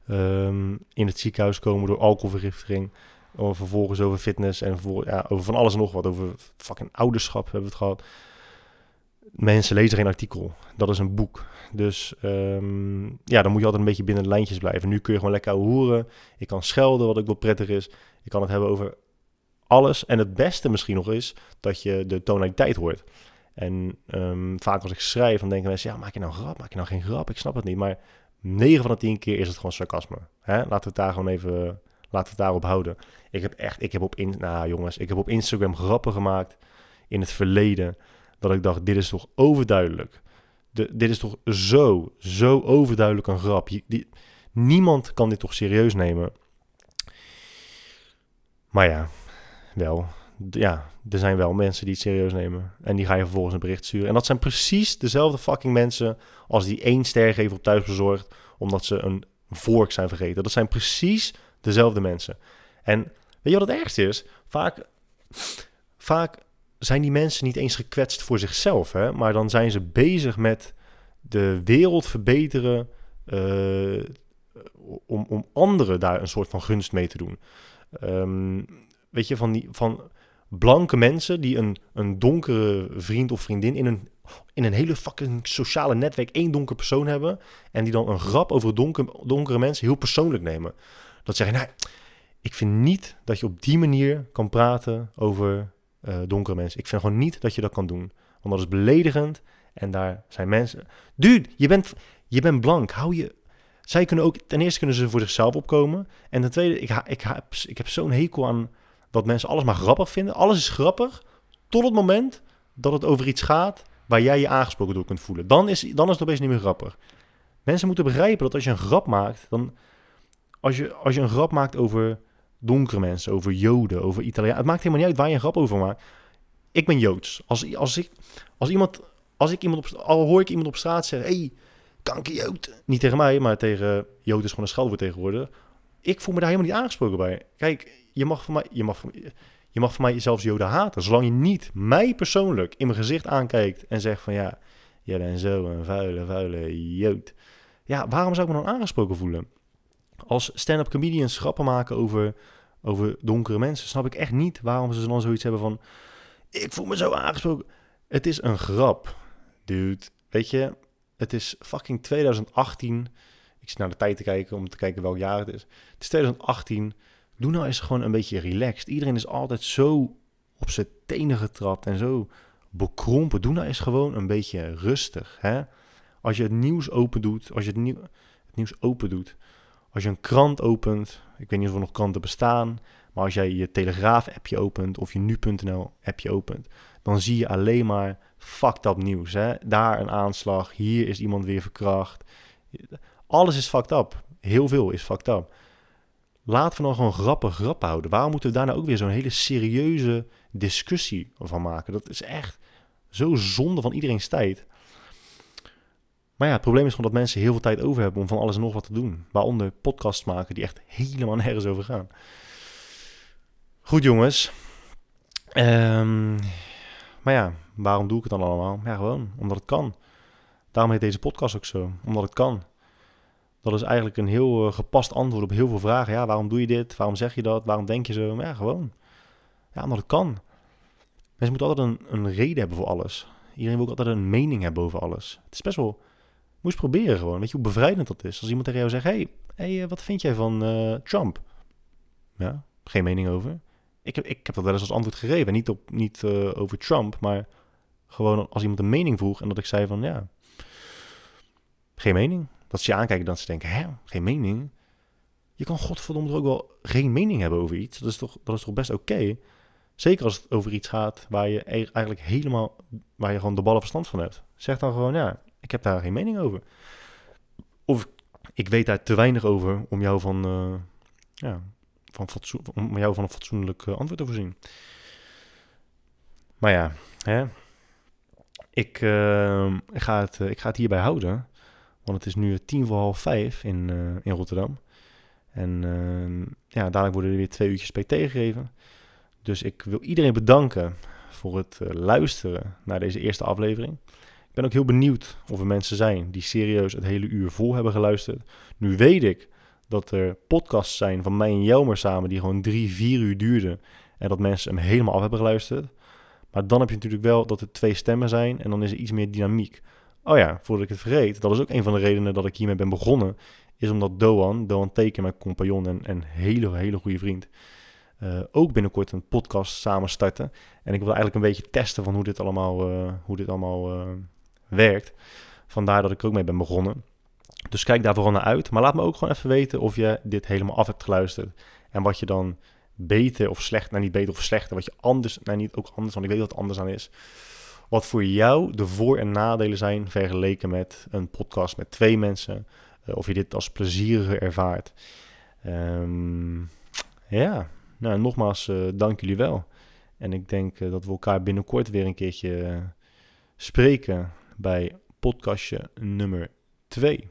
S1: um, in het ziekenhuis komen door alcoholvergiftiging. Of vervolgens over fitness en voor, ja, over van alles en nog wat. Over fucking ouderschap hebben we het gehad. Mensen lezen geen artikel. Dat is een boek. Dus um, ja, dan moet je altijd een beetje binnen de lijntjes blijven. Nu kun je gewoon lekker horen. Ik kan schelden, wat ook wel prettig is. Ik kan het hebben over alles. En het beste misschien nog is dat je de tonaliteit hoort. En um, vaak als ik schrijf, dan denken mensen, ja, maak je nou grap? Maak je nou geen grap? Ik snap het niet. Maar 9 van de 10 keer is het gewoon sarcasme. Hè? Laten we het daar gewoon even, laten het daarop houden. Ik heb echt, ik heb op, in, nou jongens, ik heb op Instagram grappen gemaakt in het verleden. Dat ik dacht, dit is toch overduidelijk. De, dit is toch zo, zo overduidelijk een grap. Die, niemand kan dit toch serieus nemen. Maar ja, wel ja, er zijn wel mensen die het serieus nemen. En die ga je vervolgens een bericht sturen. En dat zijn precies dezelfde fucking mensen als die één ster geven op thuisbezorgd. Omdat ze een vork zijn vergeten. Dat zijn precies dezelfde mensen. En weet je wat het ergste is? Vaak, vaak zijn die mensen niet eens gekwetst voor zichzelf. Hè? Maar dan zijn ze bezig met de wereld verbeteren. Uh, om, om anderen daar een soort van gunst mee te doen. Um, weet je, van die. Van, blanke mensen die een, een donkere vriend of vriendin in een, in een hele fucking sociale netwerk één donker persoon hebben. En die dan een grap over donker, donkere mensen heel persoonlijk nemen. Dat zeggen, nou, ik vind niet dat je op die manier kan praten over uh, donkere mensen. Ik vind gewoon niet dat je dat kan doen. Want dat is beledigend. En daar zijn mensen. Dude, je bent, je bent blank. Hou je. Zij kunnen ook. Ten eerste kunnen ze voor zichzelf opkomen. En ten tweede, ik, ik, ik heb zo'n hekel aan dat mensen alles maar grappig vinden. Alles is grappig tot het moment dat het over iets gaat waar jij je aangesproken door kunt voelen. Dan is, dan is het opeens niet meer grappig. Mensen moeten begrijpen dat als je een grap maakt, dan als je, als je een grap maakt over donkere mensen, over Joden, over Italianen, het maakt helemaal niet uit waar je een grap over maakt. Ik ben Joods. Als, als, ik, als iemand, als ik iemand op, al hoor ik iemand op straat zeggen, hey, kankerjood. Niet tegen mij, maar tegen Jood is gewoon een scheldwoord tegenwoordig. Ik voel me daar helemaal niet aangesproken bij. Kijk, je mag van mij, je mag je mag van mij zelfs Joden haten. Zolang je niet mij persoonlijk in mijn gezicht aankijkt en zegt van ja, jij bent zo een vuile, vuile Jood. Ja, waarom zou ik me dan aangesproken voelen? Als stand-up comedians grappen maken over, over donkere mensen, snap ik echt niet waarom ze dan zoiets hebben van ik voel me zo aangesproken. Het is een grap, dude. Weet je, het is fucking 2018. Ik zit naar de tijd te kijken om te kijken welk jaar het is. Het is 2018 doe nou eens gewoon een beetje relaxed. Iedereen is altijd zo op zijn tenen getrapt en zo bekrompen. Doe nou eens gewoon een beetje rustig. Hè? Als je het nieuws open doet, als je het, nieuw, het nieuws open doet, als je een krant opent, ik weet niet of er nog kranten bestaan, maar als jij je Telegraaf-appje opent of je nu.nl-appje opent, dan zie je alleen maar fucked up nieuws. Hè? Daar een aanslag, hier is iemand weer verkracht. Alles is fucked up. Heel veel is fucked up. Laten we nou gewoon grappig grap houden. Waarom moeten we daar nou ook weer zo'n hele serieuze discussie van maken? Dat is echt zo zonde van iedereen's tijd. Maar ja, het probleem is gewoon dat mensen heel veel tijd over hebben om van alles en nog wat te doen. Waaronder podcasts maken die echt helemaal nergens over gaan. Goed jongens. Um, maar ja, waarom doe ik het dan allemaal? Ja, gewoon omdat het kan. Daarom heet deze podcast ook zo. Omdat het kan. Dat is eigenlijk een heel uh, gepast antwoord op heel veel vragen. Ja, waarom doe je dit? Waarom zeg je dat? Waarom denk je zo? Maar ja, gewoon. Ja, omdat het kan. Mensen moeten altijd een, een reden hebben voor alles. Iedereen wil ook altijd een mening hebben over alles. Het is best wel... Moest proberen gewoon. Weet je hoe bevrijdend dat is? Als iemand tegen jou zegt... hey, hey, eh, wat vind jij van uh, Trump? Ja, geen mening over. Ik heb, ik heb dat wel eens als antwoord gegeven. Niet, op, niet uh, over Trump, maar gewoon als iemand een mening vroeg... en dat ik zei van, ja... Geen mening. Dat ze je aankijken dat ze denken, hè, geen mening? Je kan godverdomme ook wel geen mening hebben over iets. Dat is toch, dat is toch best oké? Zeker als het over iets gaat waar je e-, eigenlijk helemaal, waar je gewoon de ballen verstand van hebt. Zeg dan gewoon, ja, ik heb daar geen mening over. Of ik weet daar te weinig over om jou van, uh, ja, van om jou van een fatsoenlijk uh, antwoord te voorzien. Maar ja, hè, ik, ik, ga het, ik ga het hierbij houden. Want het is nu tien voor half vijf in, in Rotterdam. En ja, dadelijk worden er weer twee uurtjes PT gegeven. Dus ik wil iedereen bedanken voor het luisteren naar deze eerste aflevering. Ik ben ook heel benieuwd of er mensen zijn die serieus het hele uur vol hebben geluisterd. Nu weet ik dat er podcasts zijn van mij en maar samen die gewoon drie, vier uur duurden. En dat mensen hem helemaal af hebben geluisterd. Maar dan heb je natuurlijk wel dat er twee stemmen zijn en dan is er iets meer dynamiek. Oh ja, voordat ik het vergeet, dat is ook een van de redenen dat ik hiermee ben begonnen. Is omdat Doan, Doan Teken, mijn compagnon en, en hele, hele goede vriend, uh, ook binnenkort een podcast samen starten. En ik wil eigenlijk een beetje testen van hoe dit allemaal, uh, hoe dit allemaal uh, werkt. Vandaar dat ik er ook mee ben begonnen. Dus kijk daar vooral naar uit. Maar laat me ook gewoon even weten of je dit helemaal af hebt geluisterd. En wat je dan beter of slecht, nou niet beter of slechter, wat je anders, nou niet ook anders, want ik weet wat het anders aan is wat voor jou de voor- en nadelen zijn vergeleken met een podcast met twee mensen. Uh, of je dit als plezieriger ervaart. Um, ja, nou nogmaals, uh, dank jullie wel. En ik denk uh, dat we elkaar binnenkort weer een keertje spreken bij podcastje nummer 2.